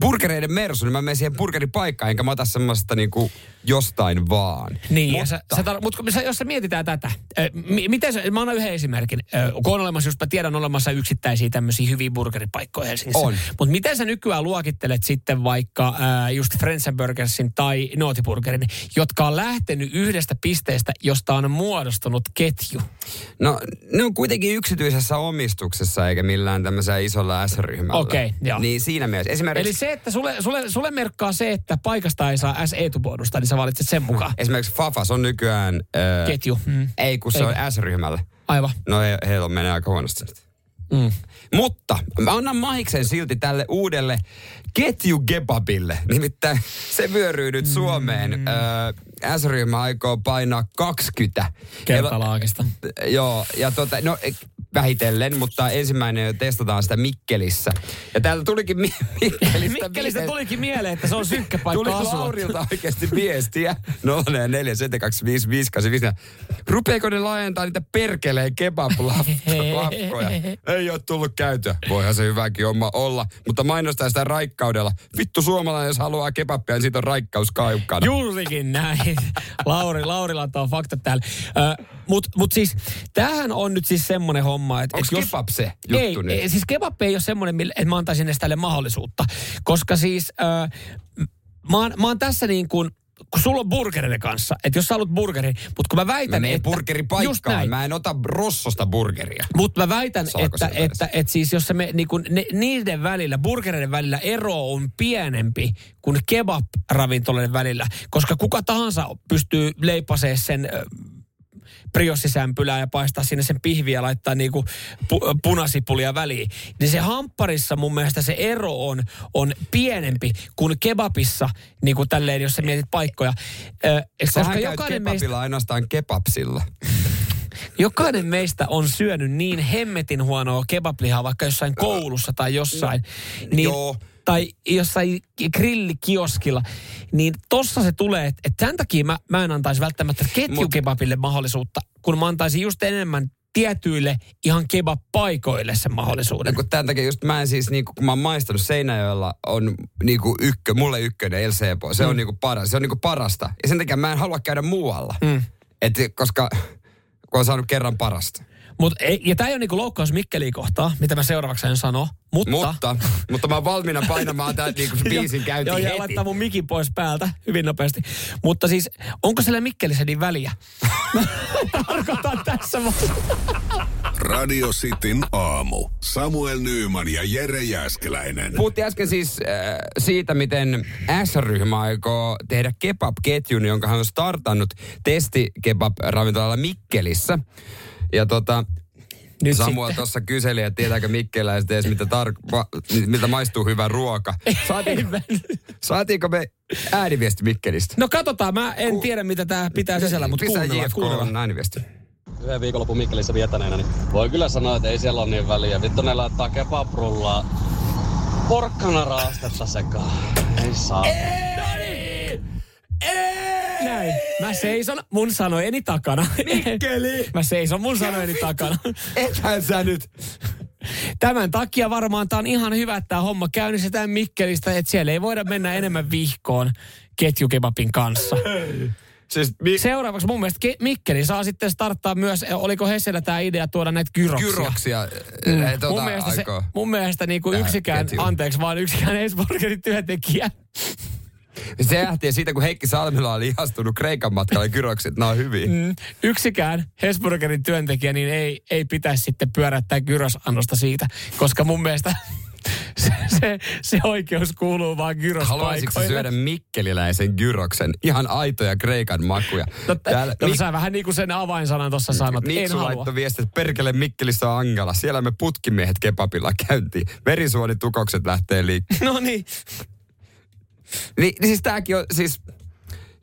S2: burgereiden mersu, niin mä menen siihen burgeripaikkaan, enkä mä ota semmoista niinku jostain vaan.
S3: Niin,
S2: mutta,
S3: sä, sä tar- mutta kun sä- jos sä mietitään tätä, ö, mi- miten se, mä annan yhden esimerkin. Ö, Kun on olemassa, just mä tiedän on olemassa yksittäisiä tämmöisiä hyviä burgeripaikkoja Helsingissä.
S2: On.
S3: Mutta miten sä nykyään luokittelet sitten vaikka äh, just Friends and Burgersin tai Naughty Burgerin, jotka on lähtenyt yhdestä pisteestä, josta on muodostunut ketju?
S2: No, ne on kuitenkin yksityisessä omistuksessa, eikä millään tämmöisellä isolla S-ryhmällä.
S3: Okei, joo.
S2: Niin siinä mielessä. Esimerkiksi,
S3: Eli se, että sulle, sulle, sulle merkkaa se, että paikasta ei saa S-etubonusta, niin sä valitset sen mukaan. [laughs]
S2: esimerkiksi Fafas on nykyään... Äh,
S3: Ketju. Mm.
S2: Ei, kun se
S3: Eikö?
S2: on S-ryhmällä.
S3: Aivan.
S2: No he, heillä menee aika huonosti nyt.
S3: Mm.
S2: Mutta mä annan mahiksen silti tälle uudelle ketjugebabille. Nimittäin se vyöryy nyt Suomeen.
S3: Mm.
S2: Öö, S-ryhmä aikoo painaa 20.
S3: Kertalaakista.
S2: Joo, ja tota, no e, vähitellen, mutta ensimmäinen testataan sitä Mikkelissä. Ja täältä tulikin mi- [laughs] Mikkelistä,
S3: Mikkelistä
S2: vie-
S3: tulikin mieleen, että se on synkkä paikka
S2: Tuli
S3: asua.
S2: Laurilta oikeasti viestiä. 04472555. Rupeeko ne laajentaa niitä perkeleen kebab-lafkoja? [laughs] Ei ole tullut käytöä. Voihan se hyväkin oma olla, mutta mainostaa sitä raikkaudella. Vittu suomalainen, jos haluaa kebabia, niin siitä on raikkaus kaukana.
S3: Juurikin näin. Lauri, Laurilla on fakta täällä. Ö, mut, mut siis, tämähän on nyt siis semmoinen homma, että...
S2: Onko
S3: et jos-
S2: kebab se juttu
S3: ei,
S2: nyt?
S3: ei, siis kebab ei ole semmoinen, että mä antaisin edes tälle mahdollisuutta. Koska siis ö, mä, oon, mä oon tässä niin kuin, kun sulla on burgerinen kanssa, että jos sä haluat burgerin, mutta kun mä
S2: Mä
S3: väitän,
S2: menen
S3: että...
S2: burgeripaikkaan. Mä en ota rossosta burgeria.
S3: Mutta mä väitän,
S2: Saako
S3: että,
S2: sieltä
S3: että, että, siis jos se me, niin kun ne, niiden välillä, burgereiden välillä ero on pienempi kuin kebab-ravintoloiden välillä, koska kuka tahansa pystyy leipasee sen briossisämpylää ja paistaa sinne sen pihviä ja laittaa niinku pu, punasipulia väliin. Niin se hampparissa mun mielestä se ero on, on pienempi kuin kebabissa, niin kuin tälleen, jos sä mietit paikkoja. Ö, koska jokainen
S2: kebabilla
S3: meistä,
S2: ainoastaan kebabsilla. [laughs]
S3: Jokainen meistä on syönyt niin hemmetin huonoa kebablihaa vaikka jossain koulussa tai jossain. Niin,
S2: joo.
S3: Tai jossain grillikioskilla. Niin tossa se tulee, että, sen takia mä, mä en antaisi välttämättä ketjukebabille mahdollisuutta, kun mä antaisin just enemmän tietyille ihan kebab-paikoille sen mahdollisuuden.
S2: kun tämän takia just mä en siis, niinku, kun mä oon maistanut Seinäjoella, on niinku ykkö, mulle ykkönen El. Se on niinku paras, se on niinku parasta. Ja sen takia mä en halua käydä muualla.
S3: Mm.
S2: Et, koska kun on saanut kerran parasta.
S3: Mut ei, ja tämä ei ole niinku loukkaus Mikkeliä kohtaa, mitä mä seuraavaksi en sano. Mutta,
S2: Mutta, mutta mä oon valmiina painamaan tämän niinku [laughs] biisin
S3: Joo,
S2: käyntiin
S3: ja
S2: heti.
S3: laittaa mun mikin pois päältä hyvin nopeasti. Mutta siis, onko sillä Mikkelissä niin väliä? [laughs] Tarkoitan tässä vaan.
S1: Radio Cityn aamu. Samuel Nyyman ja Jere Jäskeläinen.
S2: Puhuttiin äsken siis äh, siitä, miten S-ryhmä aikoo tehdä kebab-ketjun, jonka hän on startannut testikebab-ravintolalla Mikkelissä. Ja tota,
S3: Nyt
S2: Samuel tuossa kyseli, että tietääkö mikkeläiset edes, mitä, tar- va- miltä maistuu hyvä ruoka. Saatiinko, saatiinko me ääniviesti Mikkelistä?
S3: No katsotaan, mä en tiedä mitä tää pitää sisällä, mutta kuunnellaan, kuunnellaan.
S2: ääniviesti.
S9: yhden viikonlopun Mikkelissä vietäneenä, niin voi kyllä sanoa, että ei siellä ole niin väliä. Vittu ne laittaa kebabrullaa porkkana raastetta sekaan. Ei saa.
S3: Näin. Mä seison mun sanojeni takana. Mikkeli! [laughs] Mä seison mun sanojeni takana.
S2: Ethän sä nyt.
S3: Tämän takia varmaan tää on ihan hyvä, että tämä homma käynnistetään Mikkelistä, että siellä ei voida mennä enemmän vihkoon ketjukebabin kanssa.
S2: Siis mi-
S3: Seuraavaksi mun mielestä Ke- Mikkeli saa sitten starttaa myös, oliko Hesellä tämä idea tuoda näitä gyroksia?
S2: Kyroksia.
S3: Mm.
S2: Mm.
S3: mun
S2: Tota,
S3: mielestä, se, mun mielestä niin
S2: Tähän
S3: yksikään,
S2: ketjuun.
S3: anteeksi vaan yksikään Hesburgerin työntekijä
S2: Se lähtee siitä, kun Heikki Salmila oli ihastunut Kreikan matkalle Kyrokset, nämä on hyviä.
S3: Mm, yksikään Hesburgerin työntekijä niin ei, ei pitäisi sitten pyörättää gyrosannosta siitä, koska mun mielestä [laughs] se, se, se oikeus kuuluu vaan
S2: Haluaisitko
S3: gyrospaikoille.
S2: syödä mikkeliläisen gyroksen? Ihan aitoja Kreikan makuja.
S3: No,
S2: Täällä,
S3: no,
S2: Mik-
S3: sä vähän niin kuin sen avainsanan tuossa sanot. Halua.
S2: laittoi viesti, että perkele Mikkelissä on Angala. Siellä me putkimiehet kebabilla käyntiin. Verisuonitukokset lähtee liikkeelle.
S3: No niin.
S2: Niin, niin siis tääkin on, siis,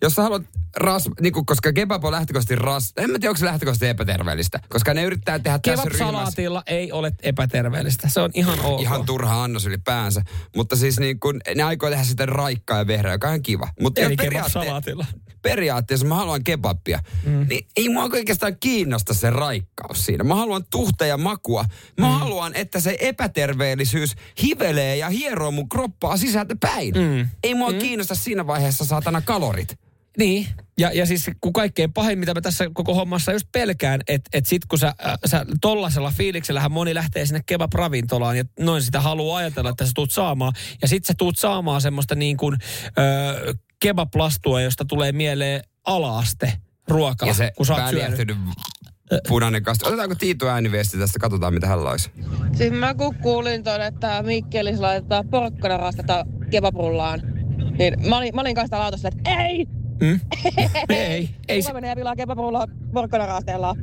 S2: jos sä haluat ras, niin kuin, koska kebab on lähtökohtaisesti ras, en mä tiedä, onko se lähtökohtaisesti epäterveellistä, koska ne yrittää tehdä tässä ryhmässä
S3: Kebab-salaatilla ei ole epäterveellistä. Se on ihan ok.
S2: ihan turha annos ylipäänsä. Mutta siis niin kun, ne aikoo tehdä sitä raikkaa ja vehreä, joka on kiva. Mutta
S3: Eli
S2: jos periaatte-
S3: kebab-salaatilla.
S2: Periaatteessa mä haluan kebabia, mm. niin ei mua oikeastaan kiinnosta se raikkaus siinä. Mä haluan tuhta ja makua. Mä mm. haluan, että se epäterveellisyys hivelee ja hieroo mun kroppaa sisältä päin. Mm. Ei mua mm. kiinnosta siinä vaiheessa saatana kalorit.
S3: Niin. Ja, ja siis kun kaikkein pahin, mitä mä tässä koko hommassa just pelkään, että et sit kun sä, äh, sä tollasella fiiliksellähän moni lähtee sinne kebab-ravintolaan ja noin sitä haluaa ajatella, että sä tuut saamaan. Ja sit sä tuut saamaan semmoista niin kuin ö, kebab-lastua, josta tulee mieleen alaaste ruokala,
S2: Ja se
S3: kun sä oot syönyt.
S2: punainen kastu. Otetaanko Tiito ääniviesti tästä? Katsotaan, mitä hän laisi.
S10: Siis mä kun kuulin ton, että Mikkelis laitetaan porkkanarastetta kebabrullaan, niin mä olin, mä olin kanssa lautassa, että ei!
S3: Mm? [laughs] ei, ei,
S10: Kuka
S3: se,
S10: menee vilaa kebabrullaa porkkanarasteella?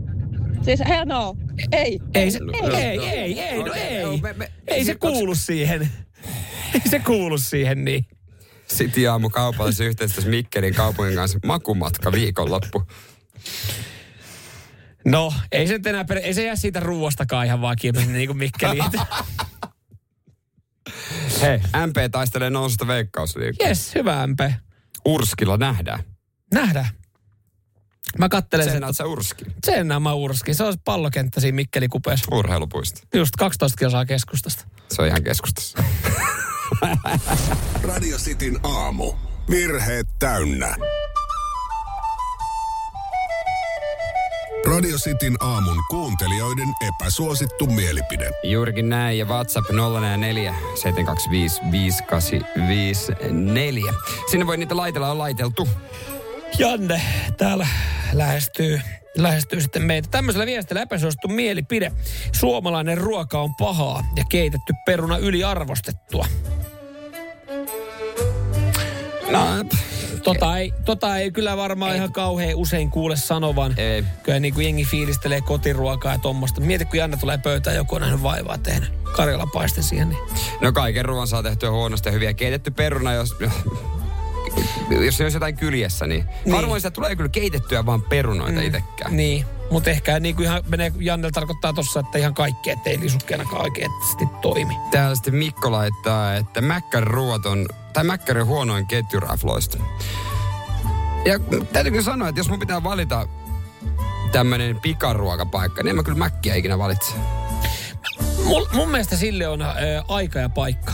S10: Siis hell no! Ei!
S3: ei, se, ei, ei, ei, ei, no ei.
S2: Me-
S3: Ei se kuulu siihen. Ei se kuulu siihen niin.
S2: City aamu kaupallisessa yhteistyössä Mikkelin kaupungin kanssa makumatka viikonloppu.
S3: No, ei se, enää, per- ei se jää siitä ruuastakaan ihan vaan kiinni, niin kuin Mikkeli. [laughs]
S2: Hei, MP taistelee noususta veikkausliikaa.
S3: Jes, hyvä MP.
S2: Urskilla nähdään.
S3: Nähdään. Mä kattelen
S2: Sen
S3: sen.
S2: sä Urski.
S3: Sen mä urskin. Se on pallokenttä siinä Mikkeli kupeessa.
S2: Urheilupuisto.
S3: Just 12 kilsaa keskustasta.
S2: Se on ihan keskustassa. [laughs] [laughs]
S1: Radio Cityn aamu. Virheet täynnä. Radio Cityn aamun kuuntelijoiden epäsuosittu mielipide.
S2: Juurikin näin ja WhatsApp 044 725 5854. Sinne voi niitä laitella on laiteltu.
S3: Janne täällä lähestyy, lähestyy sitten meitä. Tämmöisellä viestillä epäsuosittu mielipide. Suomalainen ruoka on pahaa ja keitetty peruna yliarvostettua.
S2: No,
S3: Tota ei, tota ei kyllä varmaan ihan kauhean usein kuule sanovan.
S2: Ei.
S3: Kyllä niin kuin jengi fiilistelee kotiruokaa ja tuommoista. Mieti, kun Janne tulee pöytään, joku on nähnyt vaivaa tehnyt. Karjala paiste siihen. Niin.
S2: no kaiken ruoan saa tehtyä huonosti ja hyviä. Keitetty peruna, jos... Jos se olisi jotain kyljessä, niin,
S3: Niin.
S2: harvoin sitä tulee kyllä keitettyä vaan perunoita mm. itsekään.
S3: Niin, mutta ehkä niin kuin ihan menee, Jannel tarkoittaa tossa, että ihan kaikki, ettei lisukkeenakaan oikeasti toimi.
S2: Täällä sitten Mikko laittaa, että Mäkkärin ruoat on, tai Mäkkärin huonoin ketjurafloista. Ja täytyy kyllä sanoa, että jos mun pitää valita tämmönen pikaruokapaikka, niin en mä kyllä Mäkkiä ikinä valitse.
S3: Mul, mun mielestä sille on ä, aika ja paikka.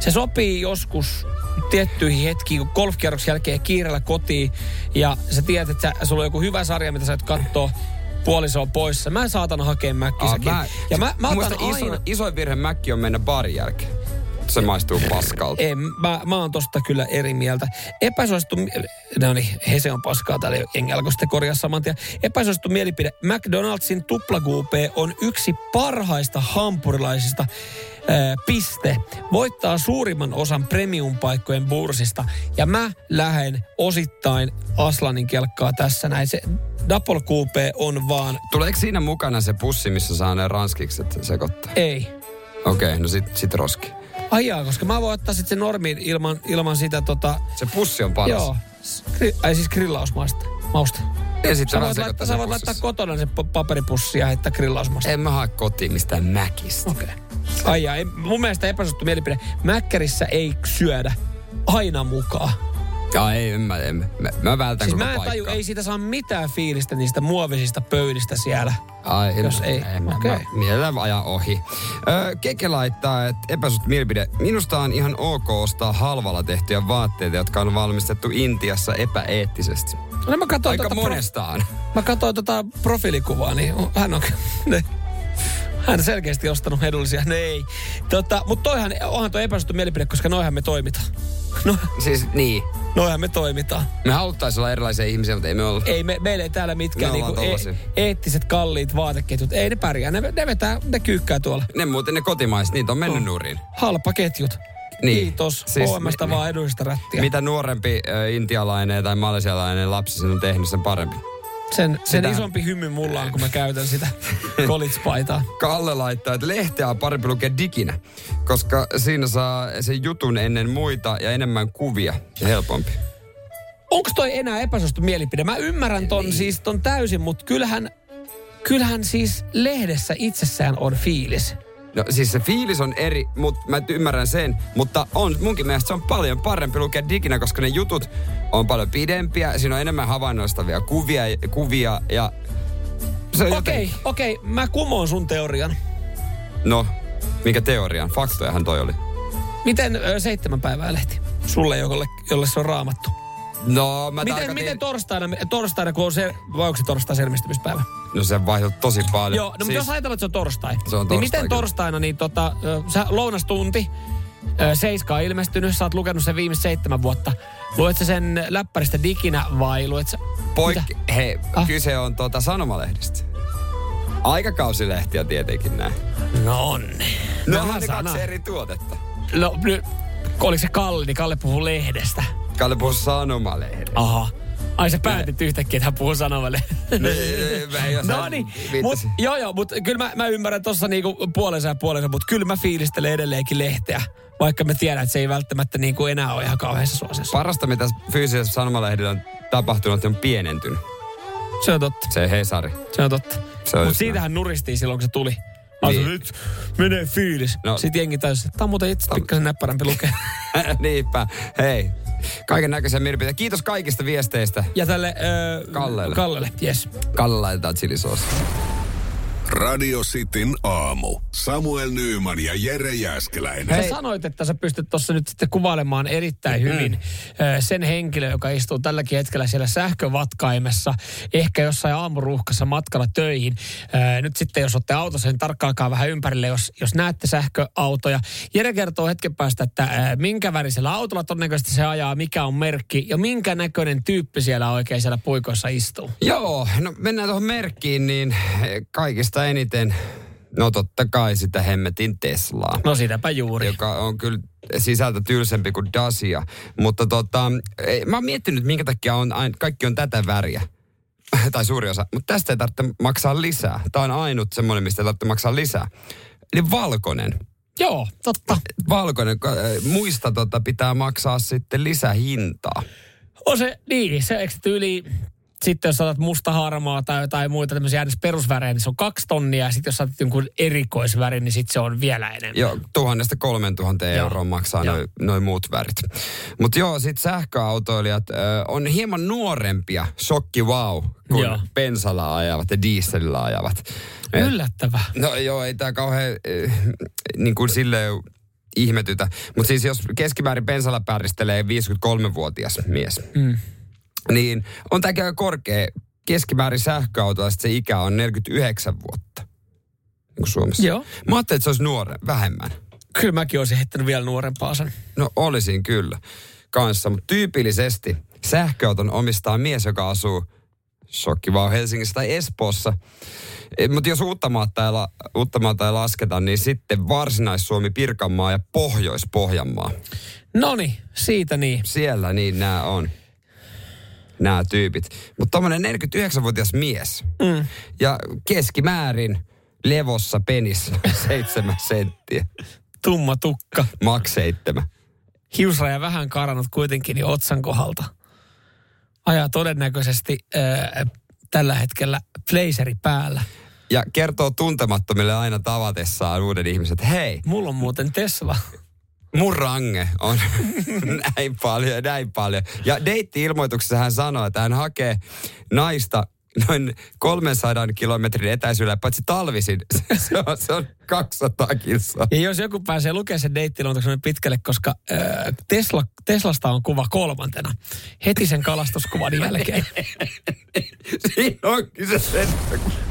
S3: Se sopii joskus tiettyihin hetkiin, kun golfkierroksen jälkeen kiireellä kotiin ja sä tiedät, että sä, sulla on joku hyvä sarja, mitä sä et kattoo, puoliso on poissa. Mä saatan hakea mäkkisäkin.
S2: Aa,
S3: ja mä, mä otan
S2: iso,
S3: aina...
S2: isoin virhe Mäkki on mennä barin jälkeen. Se maistuu paskalta.
S3: En, mä, mä oon tosta kyllä eri mieltä. Epäsuosittu, no niin, Hese on paskaa täällä, jengi alkoi sitten korjaa saman tien. Epäsuosittu mielipide, McDonaldsin tuplakuupee on yksi parhaista hampurilaisista piste. Voittaa suurimman osan premium-paikkojen bursista. Ja mä lähden osittain Aslanin kelkkaa tässä näin. Se double coupe on vaan,
S2: Tuleeko siinä mukana se pussi, missä saa ne ranskikset sekoittaa?
S3: ei.
S2: Okei, okay, no sit, sit roski.
S3: Ai jaa, koska mä voin ottaa sitten sen normin ilman, ilman sitä tota,
S2: Se pussi on paras.
S3: Joo. Ai siis grillausmausta. Mausta.
S2: Ja sit
S3: Sä voit, laittaa, sä voit laittaa kotona sen pa- paperipussia ja heittää grillausmausta.
S2: En mä hae kotiin mistään Mäkistä.
S3: Okei. Okay. Ai jaa, mun mielestä epäsuosittu mielipide. Mäkkärissä ei syödä aina mukaan.
S2: Ja ei, en mä, en, mä, mä, vältän
S3: Siis mä en taju, ei siitä saa mitään fiilistä niistä muovisista pöydistä siellä.
S2: Ai, en,
S3: Jos ei,
S2: en, mä-
S3: okei.
S2: mä mielellään ajan ohi. Öö, Keke laittaa, että epäsut mielipide. Minusta on ihan ok ostaa halvalla tehtyjä vaatteita, jotka on valmistettu Intiassa epäeettisesti.
S3: No mä katsoin
S2: Aika
S3: tota
S2: monestaan.
S3: Pro, mä katsoin tota profiilikuvaa, niin hän on ne, hän selkeästi ostanut edullisia. Ne ei. Tota, mutta toihan, onhan toi epäsuosittu mielipide, koska noihän me toimitaan. No,
S2: Siis niin.
S3: noihän me toimitaan.
S2: Me haluttaisiin olla erilaisia ihmisiä, mutta ei me olla.
S3: Ei me, meillä ei täällä mitkään niinku e- eettiset kalliit vaateketjut. Ei ne pärjää. Ne, ne vetää, ne kyykkää tuolla.
S2: Ne muuten ne kotimaiset, niitä on mennyt nurin.
S3: Halpa ketjut.
S2: Niin.
S3: Kiitos.
S2: Siis
S3: OMstä
S2: mi-
S3: vaan edullista rättiä.
S2: Mitä nuorempi ö, intialainen tai malesialainen lapsi sen on tehnyt, sen parempi.
S3: Sen, sen
S2: Sitä-
S3: isompi hymy mulla on, kun mä käytän sitä [laughs] college-paitaa.
S2: Kalle laittaa, että lehteä on parempi lukea diginä, koska siinä saa sen jutun ennen muita ja enemmän kuvia ja helpompi.
S3: Onko toi enää epäsuosittu mielipide? Mä ymmärrän ton niin. siis ton täysin, mutta kyllähän, kyllähän siis lehdessä itsessään on fiilis.
S2: No siis se fiilis on eri, mutta mä ymmärrän sen, mutta on munkin mielestä se on paljon parempi lukea diginä, koska ne jutut on paljon pidempiä, siinä on enemmän havainnollistavia kuvia, kuvia ja on
S3: Okei,
S2: joten,
S3: okei, mä kumoon sun teorian.
S2: No, mikä teorian? Faktojahan toi oli.
S3: Miten ö, seitsemän päivää lehti? Sulle, jolle, jolle se on raamattu.
S2: No, mä
S3: Miten,
S2: tarkoitin...
S3: miten torstaina, torstaina, kun on se, vai onko se torstai selvistymispäivä?
S2: No se vaihtui tosi paljon.
S3: Joo, no siis, jos ajatellaan, että se on torstai.
S2: Se on
S3: niin
S2: torstai,
S3: miten
S2: kyllä.
S3: torstaina, niin tota, sä lounastunti, Seiska on ilmestynyt, sä oot lukenut sen viimeiset seitsemän vuotta. Luet sä sen läppäristä diginä vai luet sä...
S2: Poikki,
S3: Mitä?
S2: hei,
S3: Ah.
S2: kyse on tuota sanomalehdistä. Aikakausilehtiä tietenkin näin.
S3: No on.
S2: No
S3: Vähän
S2: on kaksi eri tuotetta.
S3: No, nyt, oliko se Kalle, niin Kalle puhuu lehdestä.
S2: Kalle puhuu sanomalehdestä.
S3: Aha. Ai sä päätit yhtäkkiä, että hän puhuu sanomalle.
S2: Niin,
S3: No niin, mut, joo joo, mutta kyllä mä, mä ymmärrän tuossa niinku puolensa ja puolensa, mutta kyllä mä fiilistelen edelleenkin lehteä. Vaikka mä tiedän, että se ei välttämättä niinku enää ole ihan kauheassa suosessa.
S2: Parasta, mitä fyysisessä sanomalehdillä on tapahtunut, on pienentynyt.
S3: Se on totta.
S2: Se Hesari.
S3: Se on totta.
S2: Se on
S3: Mutta siitähän nuristiin silloin, kun se tuli.
S2: Niin.
S3: nyt menee fiilis.
S2: No.
S3: Sitten jengi taisi, että tämä on muuten itse pikkasen näppärämpi lukea.
S2: näin. [laughs] Niinpä. Hei. Kaiken näköisiä mielipiteitä. Kiitos kaikista viesteistä.
S3: Ja tälle öö,
S2: Kallelle.
S3: Kallelle, yes.
S2: Kalle laitetaan chilisoosi.
S1: Radio Cityn aamu. Samuel Nyyman ja Jere Jäskeläinen.
S3: Sä sanoit, että sä pystyt tuossa nyt sitten kuvailemaan erittäin hyvin ö, sen henkilön, joka istuu tälläkin hetkellä siellä sähkövatkaimessa, ehkä jossain aamuruuhkassa matkalla töihin. Nyt sitten, jos olette autossa, niin tarkkailkaa vähän ympärille, jos, jos näette sähköautoja. Jere kertoo hetken päästä, että minkä värisellä autolla todennäköisesti se ajaa, mikä on merkki ja minkä näköinen tyyppi siellä oikein siellä puikoissa istuu.
S2: Joo, no mennään tuohon merkkiin, niin eh, kaikista eniten, no totta kai sitä hemmetin Teslaa.
S3: No sitäpä juuri.
S2: joka on kyllä sisältö tylsempi kuin Dacia. Mutta tota, ei, mä oon miettinyt, minkä takia on, kaikki on tätä väriä. [laughs] tai suuri osa. Mutta tästä ei tarvitse maksaa lisää. Tämä on ainut semmoinen, mistä ei tarvitse maksaa lisää. Eli valkoinen.
S3: Joo, totta.
S2: Valkoinen. äh, Muista tota, pitää maksaa sitten lisähintaa.
S3: On se, niin, se eikö tyyli, sitten jos otat musta harmaa tai jotain muita tämmöisiä perusvärejä, niin se on kaksi tonnia. Ja sitten jos otat jonkun erikoisvärin, niin sitten se on vielä enemmän.
S2: Joo, tuhannesta kolmen tuhanteen euroa maksaa noin noi muut värit. Mutta joo, sitten sähköautoilijat ö, on hieman nuorempia, shokki wow, kun
S3: Joo.
S2: bensalla ajavat ja dieselillä ajavat.
S3: Yllättävää.
S2: No joo, ei tämä kauhean äh, niin kuin silleen ihmetytä. Mutta siis jos keskimäärin bensalla päristelee 53-vuotias mies,
S3: Mm.
S2: Niin on tämä aika korkea. Keskimäärin sähköautolla se ikä on 49 vuotta. Niin kuin Suomessa.
S3: Joo.
S2: Mä ajattelin, että se olisi nuore, vähemmän.
S3: Kyllä mäkin olisin heittänyt vielä nuorempaa sen.
S2: No olisin kyllä kanssa, mutta tyypillisesti sähköauton omistaa mies, joka asuu shokki vaan Helsingissä tai Espoossa. Mutta jos Uuttamaata ei, la, Uuttamaata ei lasketa, niin sitten Varsinais-Suomi, Pirkanmaa ja Pohjois-Pohjanmaa.
S3: Noni, siitä niin.
S2: Siellä niin nämä on, nämä tyypit. Mutta tuommoinen 49-vuotias mies
S3: Mm.
S2: ja keskimäärin levossa penis [laughs] seitsemän senttiä.
S3: Tumma tukka.
S2: Maks seitsemän.
S3: Hiusraja vähän karannut kuitenkin jo otsan kohdalta. Ajaa todennäköisesti äh, tällä hetkellä blazeri päällä.
S2: Ja kertoo tuntemattomille aina tavatessaan uuden ihmisen, että hei,
S3: Mulla on muuten Tesla.
S2: Mun range on [laughs] näin paljon ja näin paljon. Ja deitti-ilmoituksessa hän sanoi, että hän hakee naista noin 300 kilometrin etäisyydellä, paitsi talvisin. [laughs] Se on, se on 200 kilsaa.
S3: Ja jos joku pääsee lukemaan sen deittilmoituksen pitkälle, koska äh, Tesla, Teslasta on kuva kolmantena. Heti sen kalastuskuvan jälkeen. [laughs]
S2: Siinä onkin se sen.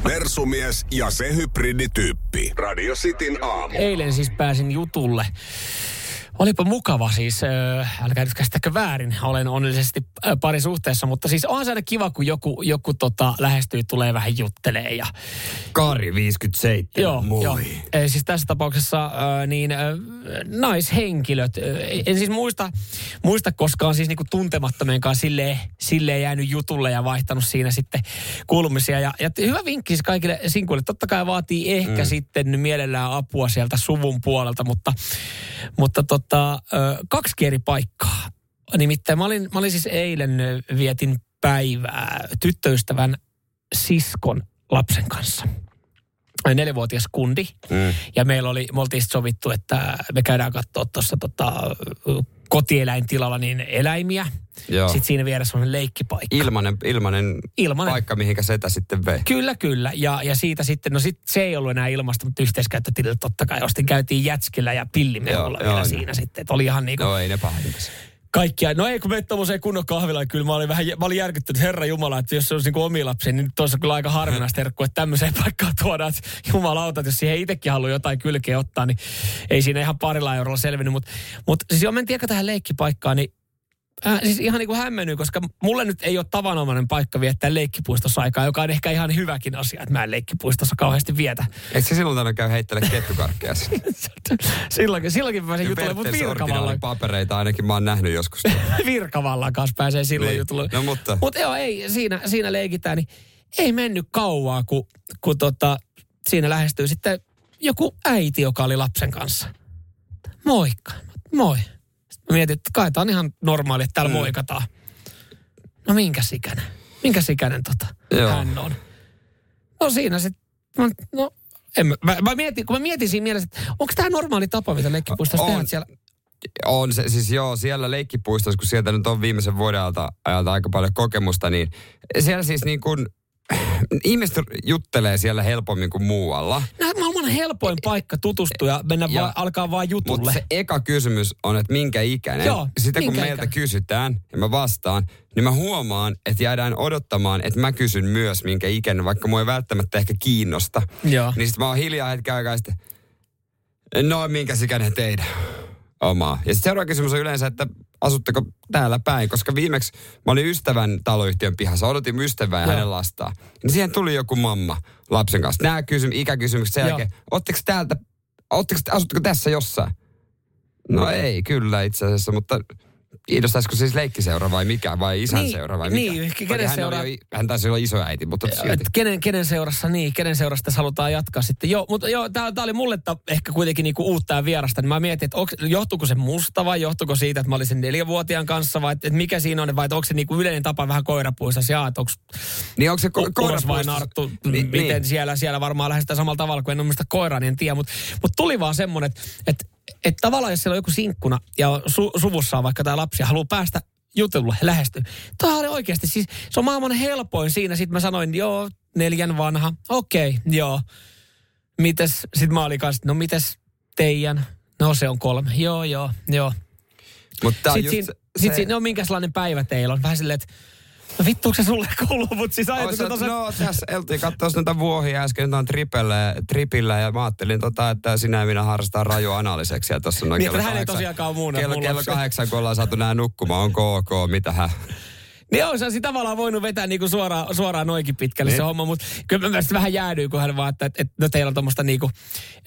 S1: Mersumies ja se hybridityyppi. Radio Cityn aamu.
S3: Eilen siis pääsin jutulle. Olipa mukava siis, äh, älkää nyt käsittäkö väärin, olen onnellisesti parisuhteessa, mutta siis on se aina kiva, kun joku, joku tota, lähestyy, tulee vähän juttelee ja
S2: Kari 57.
S3: Joo,
S2: Moi.
S3: joo. Ee, siis tässä tapauksessa äh, niin äh, naishenkilöt, äh, en siis muista, muista koskaan siis niinku tuntemattomien kanssa silleen, silleen jäänyt jutulle ja vaihtanut siinä sitten kuulumisia. Ja, ja hyvä vinkki siis kaikille sinkuille. Totta kai vaatii ehkä mm. sitten mielellään apua sieltä suvun puolelta, mutta, mutta tota, kaksi eri paikkaa. Nimittäin mä olin, mä olin siis eilen vietin päivää tyttöystävän siskon lapsen kanssa neljävuotias kundi.
S2: Mm.
S3: Ja meillä oli, me oltiin sovittu, että me käydään katsoa tuossa tota, kotieläintilalla niin eläimiä.
S2: Joo.
S3: Sitten siinä vieressä on leikkipaikka.
S2: Ilmanen, ilmanen,
S3: Ilmanen.
S2: paikka, mihinkä setä sitten vei.
S3: Kyllä, kyllä. Ja, ja siitä sitten, no sit se ei ollut enää ilmasta, mutta yhteiskäyttötilillä totta kai ostin. Käytiin jätskillä ja pillimeulla
S2: Joo,
S3: vielä
S2: joo,
S3: siinä sitten. Että oli ihan niin kuin
S2: Joo, ei ne pahinta.
S3: Kaikkia. No ei kun menet tuommoiseen kunnon kahvilaan, kyllä mä olin vähän, mä olin järkyttynyt, herra Jumala, että jos se olisi niin omi lapsi, niin olisi kyllä aika harvinaista herkkua, että tämmöiseen [laughs] paikkaan tuodaan, että jumalauta, että jos siihen itsekin haluaa jotain kylkeä ottaa, niin ei siinä ihan parilla eurolla selvinnyt. Mutta mut, siis joo, mentiin aika tähän leikkipaikkaan, niin Äh, siis ihan niin kuin hämmennyt, koska mulle nyt ei ole tavanomainen paikka viettää leikkipuistossa aikaa, joka on ehkä ihan hyväkin asia, että mä en leikkipuistossa kauheasti vietä.
S2: Eikö se silloin tänne käy heittele kettukarkkeja [laughs]
S3: silloinkin, silloinkin pääsen jutulle, mutta virkavalla,
S2: originaalipapereita ainakin mä oon nähnyt joskus. [laughs]
S3: virkavallan kanssa pääsee silloin
S2: Niin.
S3: jutulle.
S2: No mutta-
S3: Mutta joo, ei, siinä, siinä leikitään, niin ei mennyt kauaa, kun, kun tota, siinä lähestyy sitten joku äiti, joka oli lapsen kanssa. Moikka. Moi. Mietin, että kai tää on ihan normaali, että täällä mm. moikataan. No minkä ikäinen? Minkä ikäinen tota
S2: Joo.
S3: hän on? No siinä sitten, no en mä, mä, mä mietin, kun mä mietin siinä mielessä, että onko tämä normaali tapa, mitä leikkipuistossa tehdään siellä?
S2: On se, siis joo, siellä leikkipuistossa, kun sieltä nyt on viimeisen vuoden ajalta, ajalta aika paljon kokemusta, niin siellä siis niin kuin, ihmiset juttelee siellä helpommin kuin muualla.
S3: On maailman helpoin paikka tutustua ja mennä
S2: Ja-
S3: vaan, alkaa vaan jutulle.
S2: Mutta se eka kysymys on, että minkä ikäinen.
S3: Joo,
S2: Sitten kun
S3: minkä
S2: meiltä
S3: ikäinen?
S2: kysytään ja mä vastaan, niin mä huomaan, että jäädään odottamaan, että mä kysyn myös minkä ikäinen, vaikka mua ei välttämättä ehkä kiinnosta.
S3: Joo.
S2: Niin sitten mä oon hiljaa hetken aikaa sitten, no minkä ikäinen teidän omaa. Ja sitten seuraava kysymys on yleensä, että asutteko täällä päin, koska viimeksi mä olin ystävän taloyhtiön pihassa, odotin ystävää ja
S3: Joo.
S2: hänen lastaan. Niin siihen tuli joku mamma lapsen kanssa. Nämä kysym, ikäkysymykset sen jälkeen, ootteko täältä, ootteko, asutteko tässä jossain? No ei, kyllä itse asiassa, mutta kiinnostaisiko siis leikkiseura vai mikä, vai isän
S3: Niin,
S2: seura vai mikä?
S3: niin, kenen
S2: hän,
S3: seura-
S2: oli hän taisi olla isoäiti, mutta silti.
S3: Et kenen, kenen seurassa niin, kenen seurassa tässä halutaan jatkaa sitten. Joo, mutta joo, tää, tää oli mulle ta, ehkä kuitenkin niinku uutta ja vierasta. Niin mä mietin, että onks, johtuuko se musta vai johtuuko siitä, että mä olin sen neljävuotiaan kanssa vai että et mikä siinä on, vai onko se niinku yleinen tapa vähän koirapuissa, ja että onko
S2: Niin onko se ko-
S3: Uros vai? Narttu,
S2: Niin,
S3: miten
S2: niin.
S3: siellä, siellä varmaan lähestytään samalla tavalla, kuin en ole muista koiraa, niin en tiedä. Mutta mut tuli vaan semmoinen, että et, et tavallaan jos siellä on joku sinkkuna ja su, suvussa on vaikka tämä lapsi ja haluaa päästä jutelulle lähestyä. Tämä oli oikeasti siis, se on maailman helpoin siinä. Sitten mä sanoin, joo, neljän vanha, okei, okay, joo. Mites, sitten mä olin kanssa, no mites teidän? No se on kolme, joo, joo, joo.
S2: Mutta
S3: Sitten
S2: just
S3: siinä,
S2: se-
S3: sit siinä, no minkälainen päivä teillä on? Vähän silleen, että no vittu, se sulle kuuluu, mutta siis
S2: Ois,
S3: ajatukset on se...
S2: no tässä eltiin katsoa noita vuohia äsken, nyt on tripellä, tripillä ja mä ajattelin, tota, että sinä ja minä harrastaa rajua analiseksiä tuossa noin
S3: Niin,
S2: kello
S3: hän ei
S2: kahdeksan.
S3: tosiaankaan muuna
S2: Kello, kello kahdeksan, kun ollaan saatu nää nukkumaan, onko ok, mitä hän?
S3: Niin on, se tavallaan voinut vetää niinku suoraan, suoraan noinkin pitkälle
S2: Niin.
S3: se homma, mutta kyllä mä mielestäni vähän jäädyin, kun hän vaan, että, että, no teillä on tuommoista niinku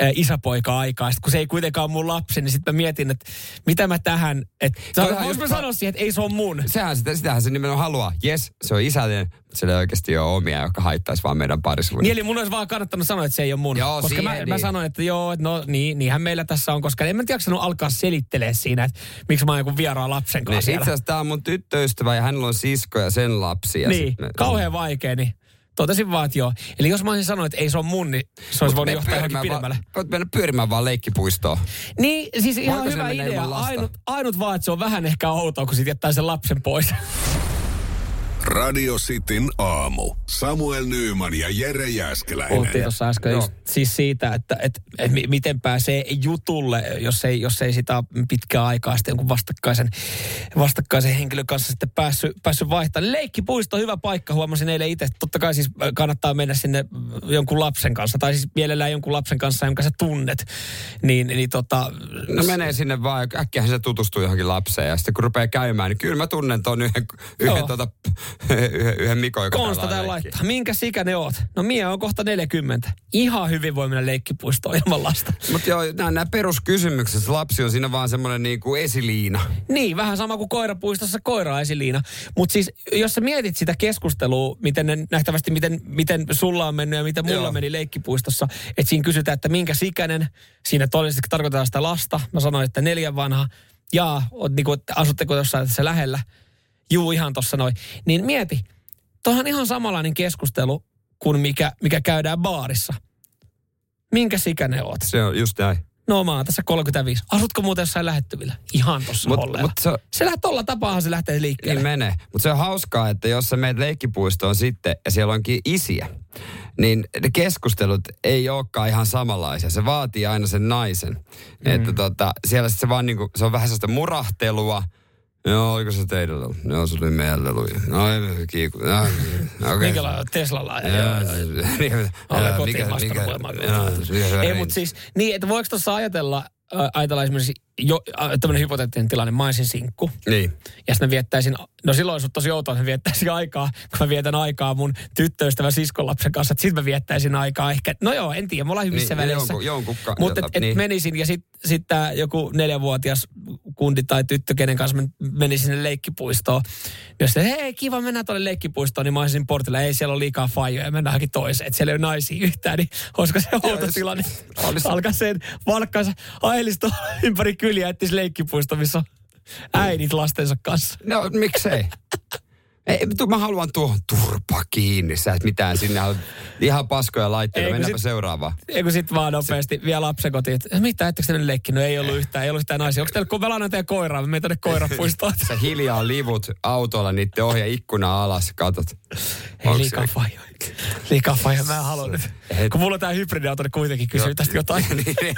S3: ä, isäpoika-aikaa. Sitten kun se ei kuitenkaan ole mun lapsi, niin sitten mä mietin, että mitä mä tähän, että voinko mä sanoa siihen, että ei se ole mun.
S2: Sehän sitä, sitähän se nimenomaan haluaa. Jes, se on isällinen, sillä ei oikeasti ole omia, jotka haittaisi vaan meidän parisuuden.
S3: Niin eli mun olisi vaan kannattanut sanoa, että se ei ole mun.
S2: Joo,
S3: koska mä,
S2: siihen
S3: mä
S2: niin.
S3: sanoin, että joo, että no niin, niinhän meillä tässä on, koska en mä jaksanut alkaa selittelee siinä, että miksi mä oon joku vieraan lapsen
S2: Niin,
S3: kanssa
S2: itse
S3: siellä.
S2: asiassa tämä on mun tyttöystävä ja hänellä on sisko ja sen lapsi. Ja
S3: Niin,
S2: sit me-
S3: kauhean vaikea, niin totesin vaan, että joo. Eli jos mä olisin sanonut, että ei se ole mun, niin se olisi voinut johtaa johonkin pidemmälle.
S2: Voit mennä pyörimään vaan leikkipuistoon.
S3: Niin, siis ihan
S2: Voiko se
S3: hyvä idea. Ainut, ainut vaan, että se on vähän ehkä outoa, kun sit jättää sen lapsen pois.
S1: Radio Cityn aamu. Samuel Nyyman ja Jere Jäskeläinen.
S3: Puhuttiin tuossa äsken
S2: Joo.
S3: just siis siitä, että, että, että mi- miten pääsee jutulle, jos ei, jos ei sitä pitkää aikaa sitten jonkun vastakkaisen, vastakkaisen henkilön kanssa sitten päässyt, päässyt vaihtamaan. Leikkipuisto on hyvä paikka, huomasin eilen itse. Totta kai siis kannattaa mennä sinne jonkun lapsen kanssa, tai siis mielellään jonkun lapsen kanssa, jonka sä tunnet. Niin, niin tota,
S2: No menee sinne vaan, ja äkkiähän se tutustuu johonkin lapseen. Ja sitten kun rupeaa käymään, niin kyllä mä tunnen ton yhden, yhden, tota, [laughs] yhden, yhden Mikon, joka
S3: Konsta täällä laittaa. Minkä ikä ne oot? No Mia on kohta 40. Ihan hyvin voi mennä leikkipuistoon ilman lasta. [laughs]
S2: Mutta joo, nämä, nämä peruskysymykset, lapsi on siinä vaan semmoinen niinku esiliina.
S3: Niin, vähän sama kuin koirapuistossa koira esiliina. Mutta siis, jos sä mietit sitä keskustelua, miten ne, nähtävästi miten, miten sulla on mennyt ja miten mulla
S2: Joo.
S3: meni leikkipuistossa, että siinä kysytään, että minkä ikäinen, siinä todennäköisesti tarkoitetaan sitä lasta. Mä sanoin, että neljän vanha. Ja niin kuin, asutteko jossain tässä lähellä? Juu, ihan tossa noin. Niin mieti, tuohan ihan samanlainen keskustelu kuin mikä, mikä käydään baarissa. Minkä ikäinen oot?
S2: Se on just näin.
S3: No mä oon tässä 35. Asutko muuten jossain lähettyvillä? Ihan tossa
S2: Mut- mut se-
S3: se lähtee tolla tapaahan se lähtee liikkeelle.
S2: Niin menee. Mutta se on hauskaa, että jos sä meet leikkipuistoon sitten ja siellä onkin isiä, niin ne keskustelut ei olekaan ihan samanlaisia. Se vaatii aina sen naisen. Mm. Että tota, siellä sit se vaan niinku, se on vähän sellaista murahtelua. Joo, oliko se teidän lelu? Joo, se oli meidän lelu. No, ei, kiiku. No, okei.
S3: Minkälainen Teslalla?
S2: Joo, [laughs]
S3: Joo. Alle
S2: joo,
S3: kotiin
S2: mikä- mikä- joo, mikä
S3: Ei, mutta siis, niin, että voiko tuossa ajatella, ajatella esimerkiksi jo, äh, tämmöinen hypoteettinen tilanne, mä olisin sinkku.
S2: Niin.
S3: Ja sitten mä viettäisin, no silloin olisi tosi outoa, että mä viettäisin aikaa, kun mä vietän aikaa mun tyttöystävän siskonlapsen kanssa, että sitten mä viettäisin aikaa ehkä, no joo, en tiedä, me ollaan hyvissä
S2: Niin,
S3: väleissä.
S2: jonkun- jonkun ka-
S3: Mutta et, et
S2: niin.
S3: menisin ja sitten sit tää joku neljävuotias kundi tai tyttö, kenen kanssa men- menisin sinne leikkipuistoon. Jos se, hei kiva mennä tuonne leikkipuistoon, niin mä olisin portilla, ei siellä ole liikaa fajoja, mennään johonkin toiseen. Että siellä ei ole naisia yhtään, niin olisiko se outo tilanne?
S2: olisi-
S3: Alkaa sen valkkansa aihelisto ympäri kyliä, leikkipuisto, missä äidit lastensa kanssa.
S2: No, miksei? Ei, tu- mä haluan tuohon turpa kiinni. Sä et mitään sinne. Ihan paskoja laitteita. Mennäänpä
S3: sit-
S2: seuraavaan.
S3: Eikö sit vaan nopeasti vielä lapsen kotiin, että mitä, ettekö te nyt leikkinyt? No ei ollut yhtään, ei ollut yhtään naisia. Onko teillä, kun pelannut teidän koiraa, me tuonne koirapuistoon. [laughs]
S2: Sä hiljaa livut autolla niiden ohja ikkuna alas, katot.
S3: Ei
S2: Onks
S3: liikaa fajoja. Liikaa fajoja, mä en halua nyt.
S2: Et-
S3: Kun mulla on tää hybridiauto, niin kuitenkin kysyy tästä jotain. [laughs]
S2: Niin,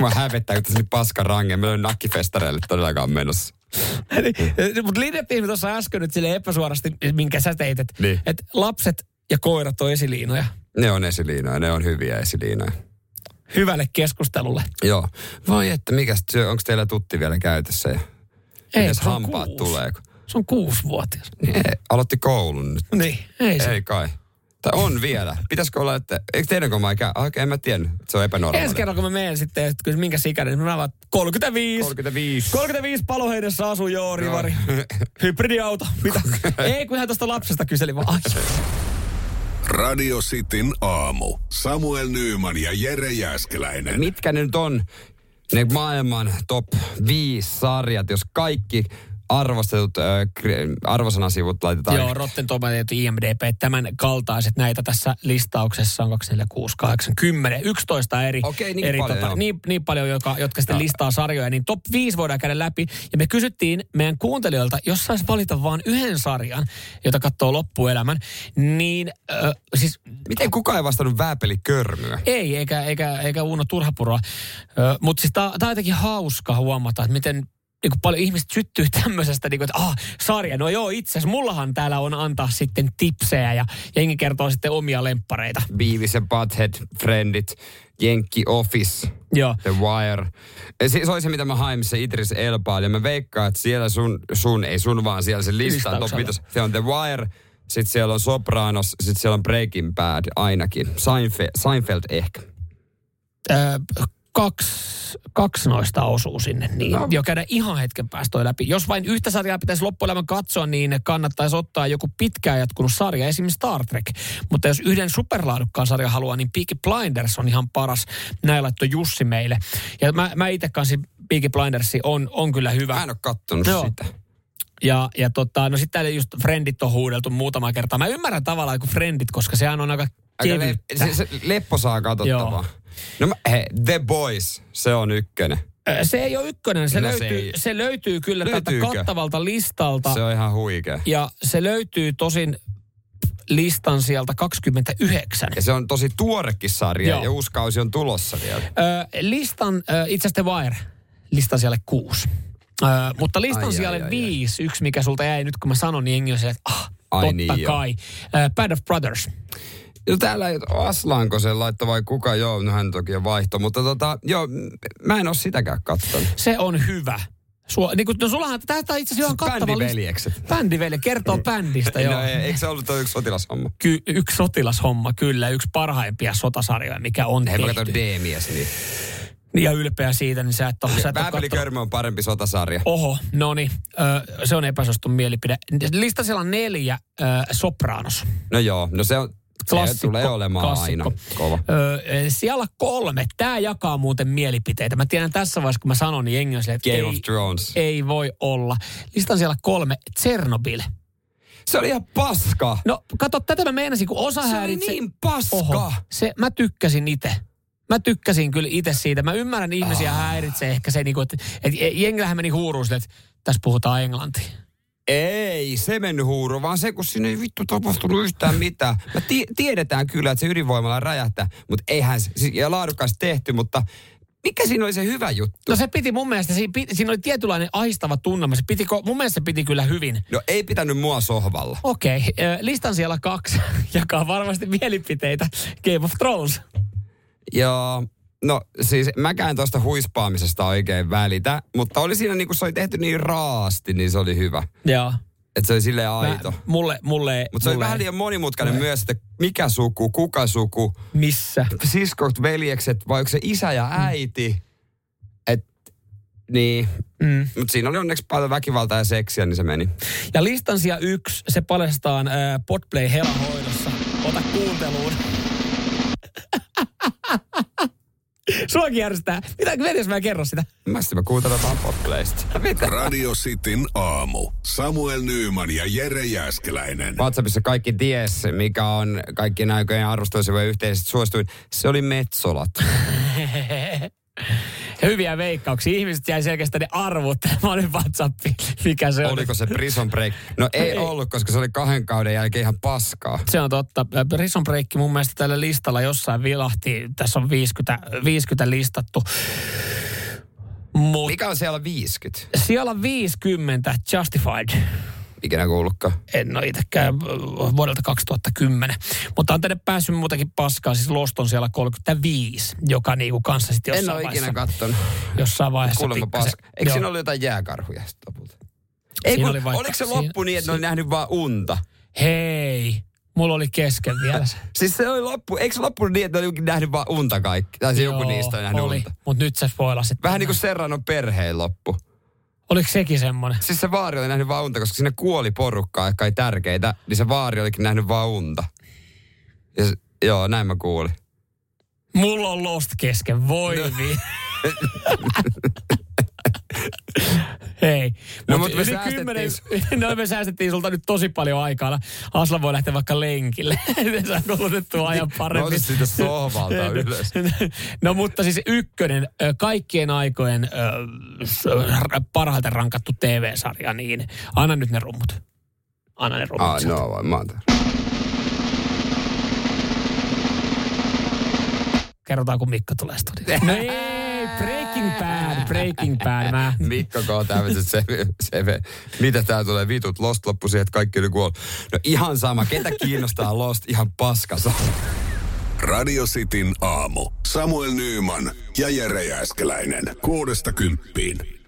S2: Mä hävettää, kun tässä nyt paska range. Meillä on nakkifestareille todellakaan menossa. [laughs]
S3: Mutta linjattiin tuossa äsken nyt sille epäsuorasti, minkä sä teit, että
S2: Niin.
S3: et lapset ja koirat on esiliinoja
S2: Ne on esiliinoja, ne on hyviä esiliinoja.
S3: hyvälle keskustelulle.
S2: Joo. Voi että, mikäs työ, onko teillä tutti vielä käytössä? Ja
S3: kun se on
S2: hampaat
S3: kuusi.
S2: tuleeko?
S3: Se on kuusivuotias.
S2: Niin, ei, aloitti koulun nyt.
S3: Niin, ei se.
S2: Ei kai. Tai on vielä. Pitäisikö olla, että... Eikö teidän koma ikä? Oikein en mä tiedä. Se on epänormaali.
S3: Ensi kerralla, kun mä menen sitten, että kyllä minkä ikäinen, niin mä vaan 35.
S2: 35.
S3: 35 paloheinässä asuu, joo, rivari. [laughs] Hybridiauto. Mitä? [laughs] Ei, kun ihan tuosta lapsesta kyseli vaan. Ai,
S1: Radio Cityn aamu. Samuel Nyyman ja Jere Jäskeläinen.
S2: Mitkä nyt on ne maailman top 5 sarjat, jos kaikki arvostetut äh, arvosanasivut laitetaan.
S3: Joo, Rotten Tomatoes, IMDb, tämän kaltaiset näitä tässä listauksessa on 2, 4, 6, 8, 10, 11 eri,
S2: Okei, niin
S3: eri
S2: paljon, joo.
S3: niin, niin paljon, joka, jotka sitten listaa sarjoja, niin top 5 voidaan käydä läpi. Ja me kysyttiin meidän kuuntelijoilta, jos saisi valita vain yhden sarjan, jota katsoo loppuelämän, niin äh, siis
S2: Miten kukaan ei vastannut vääpelikörmyä?
S3: ei, eikä, eikä, eikä Uuno Turhapuroa. Mutta siis tämä on jotenkin hauska huomata, että miten niin kuin paljon ihmiset syttyy tämmöisestä, niin kuin, että ah, sarja, no joo, itse asiassa mullahan täällä on antaa sitten tipsejä ja jengi kertoo sitten omia lemppareita.
S2: Beavis ja Butthead, Friendit, Jenkki Office,
S3: Joo.
S2: The Wire. Ja Se, se oli se, mitä mä hain, missä Idris Elba oli. Ja mä veikkaan, että siellä sun, sun, ei sun vaan siellä se lista top. Se on The Wire, sitten siellä on Sopranos, sitten siellä on Breaking Bad ainakin. Seinfeld, Seinfeld ehkä.
S3: Öö, kaksi, kaksi noista osuu sinne, niin no. jo käydä ihan hetken päästä läpi. Jos vain yhtä sarjaa pitäisi loppuelämän katsoa, niin kannattaisi ottaa joku pitkään jatkunut sarja, esimerkiksi Star Trek. Mutta jos yhden superlaadukkaan sarjan haluaa, niin Peaky Blinders on ihan paras. Näin laittoi Jussi meille. Ja mä, mä itse kanssa Peaky Blindersi on, on kyllä hyvä.
S2: Mä en ole kattonut
S3: Joo.
S2: sitä.
S3: Ja, ja tota, no sitten täällä just Friendit on huudeltu muutama kertaa. Mä ymmärrän tavallaan kuin Friendit, koska sehän on aika
S2: Aika le- se, se, lepposaa katsottavaa. No mä, he, The Boys, se on ykkönen.
S3: Se ei ole ykkönen, se,
S2: No se
S3: löytyy,
S2: ei-
S3: se löytyy kyllä
S2: Löytyykö?
S3: tältä kattavalta listalta.
S2: Se on ihan huikea.
S3: Ja se löytyy tosin listan sieltä 29.
S2: Ja se on tosi tuorekin sarja
S3: Joo.
S2: ja uusi kausi on tulossa vielä.
S3: Ö, listan, ö, itse asiassa The Wire, listan siellä kuusi. Ö, mutta listan
S2: Ai, ai,
S3: siellä
S2: ai, ai.
S3: viisi, yksi mikä sulta jäi nyt kun mä sanon, niin jengi on siellä, että ah,
S2: Ai
S3: totta
S2: niin,
S3: kai. Ö, Band of Brothers.
S2: No täällä ei, Aslanko se laittoi vai kuka, joo, no hän toki on vaihto, mutta tota, joo, mä en ole sitäkään katsonut.
S3: Se on hyvä. Sua, niin kun, no sullahan, tämä on itse asiassa ihan kattava.
S2: Bändiveljekset.
S3: Bändiveli, kertoo bändistä, joo.
S2: No, ei, eikö se ollut yksi sotilashomma?
S3: Ky- yksi sotilashomma, kyllä. Yksi parhaimpia sotasarjoja, mikä on
S2: Hei,
S3: tehty.
S2: katson D-mies, niin.
S3: Ja ylpeä siitä, niin sä et ole... sä et kattonut-
S2: Vääpelikörmä on parempi sotasarja.
S3: Oho, no niin. Se on epäsuostun mielipide. Lista siellä on neljä. Ö, Sopranos.
S2: No joo, no se on, se
S3: Klassikko,
S2: tulee olemaan
S3: klassikko.
S2: aina kova.
S3: Ö, siellä kolme. Tämä jakaa muuten mielipiteitä. Mä tiedän tässä vaiheessa, kun mä sanon, niin jengi on että
S2: Game
S3: ei,
S2: of Thrones.
S3: ei voi olla. Listan siellä kolme. Chernobyl.
S2: Se oli ihan paska.
S3: No, kato, tätä mä meinasin, kun osa
S2: Se oli niin paska.
S3: Oho, se, mä tykkäsin itse. Mä tykkäsin kyllä itse siitä. Mä ymmärrän ihmisiä
S2: Ah.
S3: häiritsee ehkä se, niinku, että et, jengillähän meni huuruun sille, että tässä puhutaan englantia.
S2: Ei, se mennyt huuru, vaan se, kun siinä ei vittu tapahtunut yhtään mitään. Me ti- tiedetään kyllä, että se ydinvoimalla räjähtää, mutta eihän se, ja laadukkaasti tehty, mutta mikä siinä oli se hyvä juttu?
S3: No se piti mun mielestä, siinä, piti, siinä oli tietynlainen ahistava tunnelma. Se piti, mun mielestä se piti kyllä hyvin.
S2: No ei pitänyt mua sohvalla.
S3: Okei, okay, listan siellä kaksi, [laughs] jakaa varmasti mielipiteitä. Game of Thrones.
S2: Joo, no siis mäkään tuosta huispaamisesta oikein välitä, mutta oli siinä niin kuin se oli tehty niin raasti, niin se oli hyvä.
S3: Joo.
S2: Että se oli silleen aito.
S3: Mä, mulle, mulle,
S2: Mutta se oli
S3: mulle,
S2: vähän liian monimutkainen
S3: mulle-
S2: myös, että mikä suku, kuka suku,
S3: Missä?
S2: siskot, veljekset, vai onko se isä ja äiti. Et, niin,
S3: Mm.
S2: mutta siinä oli onneksi paljon väkivaltaa ja seksiä, niin se meni.
S3: Ja listan siellä yksi, se paljastetaan äh, Podplay Hela-hoidossa. Ota kuunteluun. [laughs] Suakin järjestää. Mitä, mitä jos mä en kerro sitä?
S2: Mä sitten mä kuuntelen vaan?
S1: Radio Cityn aamu. Samuel Nyyman ja Jere Jäskeläinen.
S2: WhatsAppissa kaikki ties, mikä on kaikkien aikojen arvostelusivujen yhteisesti suosituin. Se oli Metsolat. [laughs]
S3: Hyviä veikkauksia. Ihmiset jäi selkeästi ne arvuttelemaan [laughs] nyt WhatsAppiin. Mikä se on?
S2: Oliko se Prison Break? No ei, ei ollut, koska se oli kahden kauden jälkeen ihan paskaa.
S3: Se on totta. Prison Break mun mielestä tällä listalla jossain vilahti. Tässä on 50, 50 listattu.
S2: Mut Mikä on siellä 50?
S3: Siellä 50 Justified.
S2: Ikinä kuullutkaan.
S3: En ole itsekään vuodelta 2010. Mutta on tänne päässyt muutenkin paskaa. Siis Lost on siellä 35, joka niinku kanssa sitten jossain
S2: En ole ikinä kattonut.
S3: Jossain vaiheessa
S2: Kuulemma paska. Eikö siinä ollut jotain jääkarhuja sitten lopulta? Ei, kun, oli vaikka, oliko se loppu siinä, niin, että ne oli nähnyt vaan unta?
S3: Hei, Mulla oli kesken vielä se. [laughs]
S2: siis se oli loppu, eikö se loppunut niin, että ne oli nähnyt vaan unta kaikki? Tai Joo, joku niistä oli nähnyt oli, unta.
S3: mutta nyt se spoilasi.
S2: Vähän niin kuin Serranon perheen loppu.
S3: Oliko sekin semmoinen?
S2: Siis se vaari oli nähnyt vaan unta, koska sinne kuoli porukkaa, jotka ei tärkeitä, niin se vaari olikin nähnyt vaan unta. Ja, joo, näin mä kuulin.
S3: Mulla on Lost kesken, voi no. [laughs] Hei.
S2: No, mutta me säästettiin... Kymmenen, [laughs]
S3: no me säästettiin sulta nyt tosi paljon aikaa. Asla voi lähteä vaikka lenkille. [laughs] Saa koulutettua ajan paremmin.
S2: Nousi siitä sohvalta [laughs] ylös.
S3: no mutta siis ykkönen, kaikkien aikojen parhaiten rankattu TV-sarja, niin anna nyt ne rummut. Anna ne rummut.
S2: Ah, no vai, mä oon
S3: Kerrotaan, kun Mikko tulee studioon. No ei. Breaking Bad, Breaking Bad. Mä...
S2: Mikko K. tämmöiset se, se, mitä tää tulee vitut, Lost loppu siihen, että kaikki oli kuollut. No ihan sama, ketä kiinnostaa Lost ihan paskasa.
S1: Radio Cityn aamu. Samuel Nyyman ja Jere Jääskeläinen. Kuudesta kymppiin.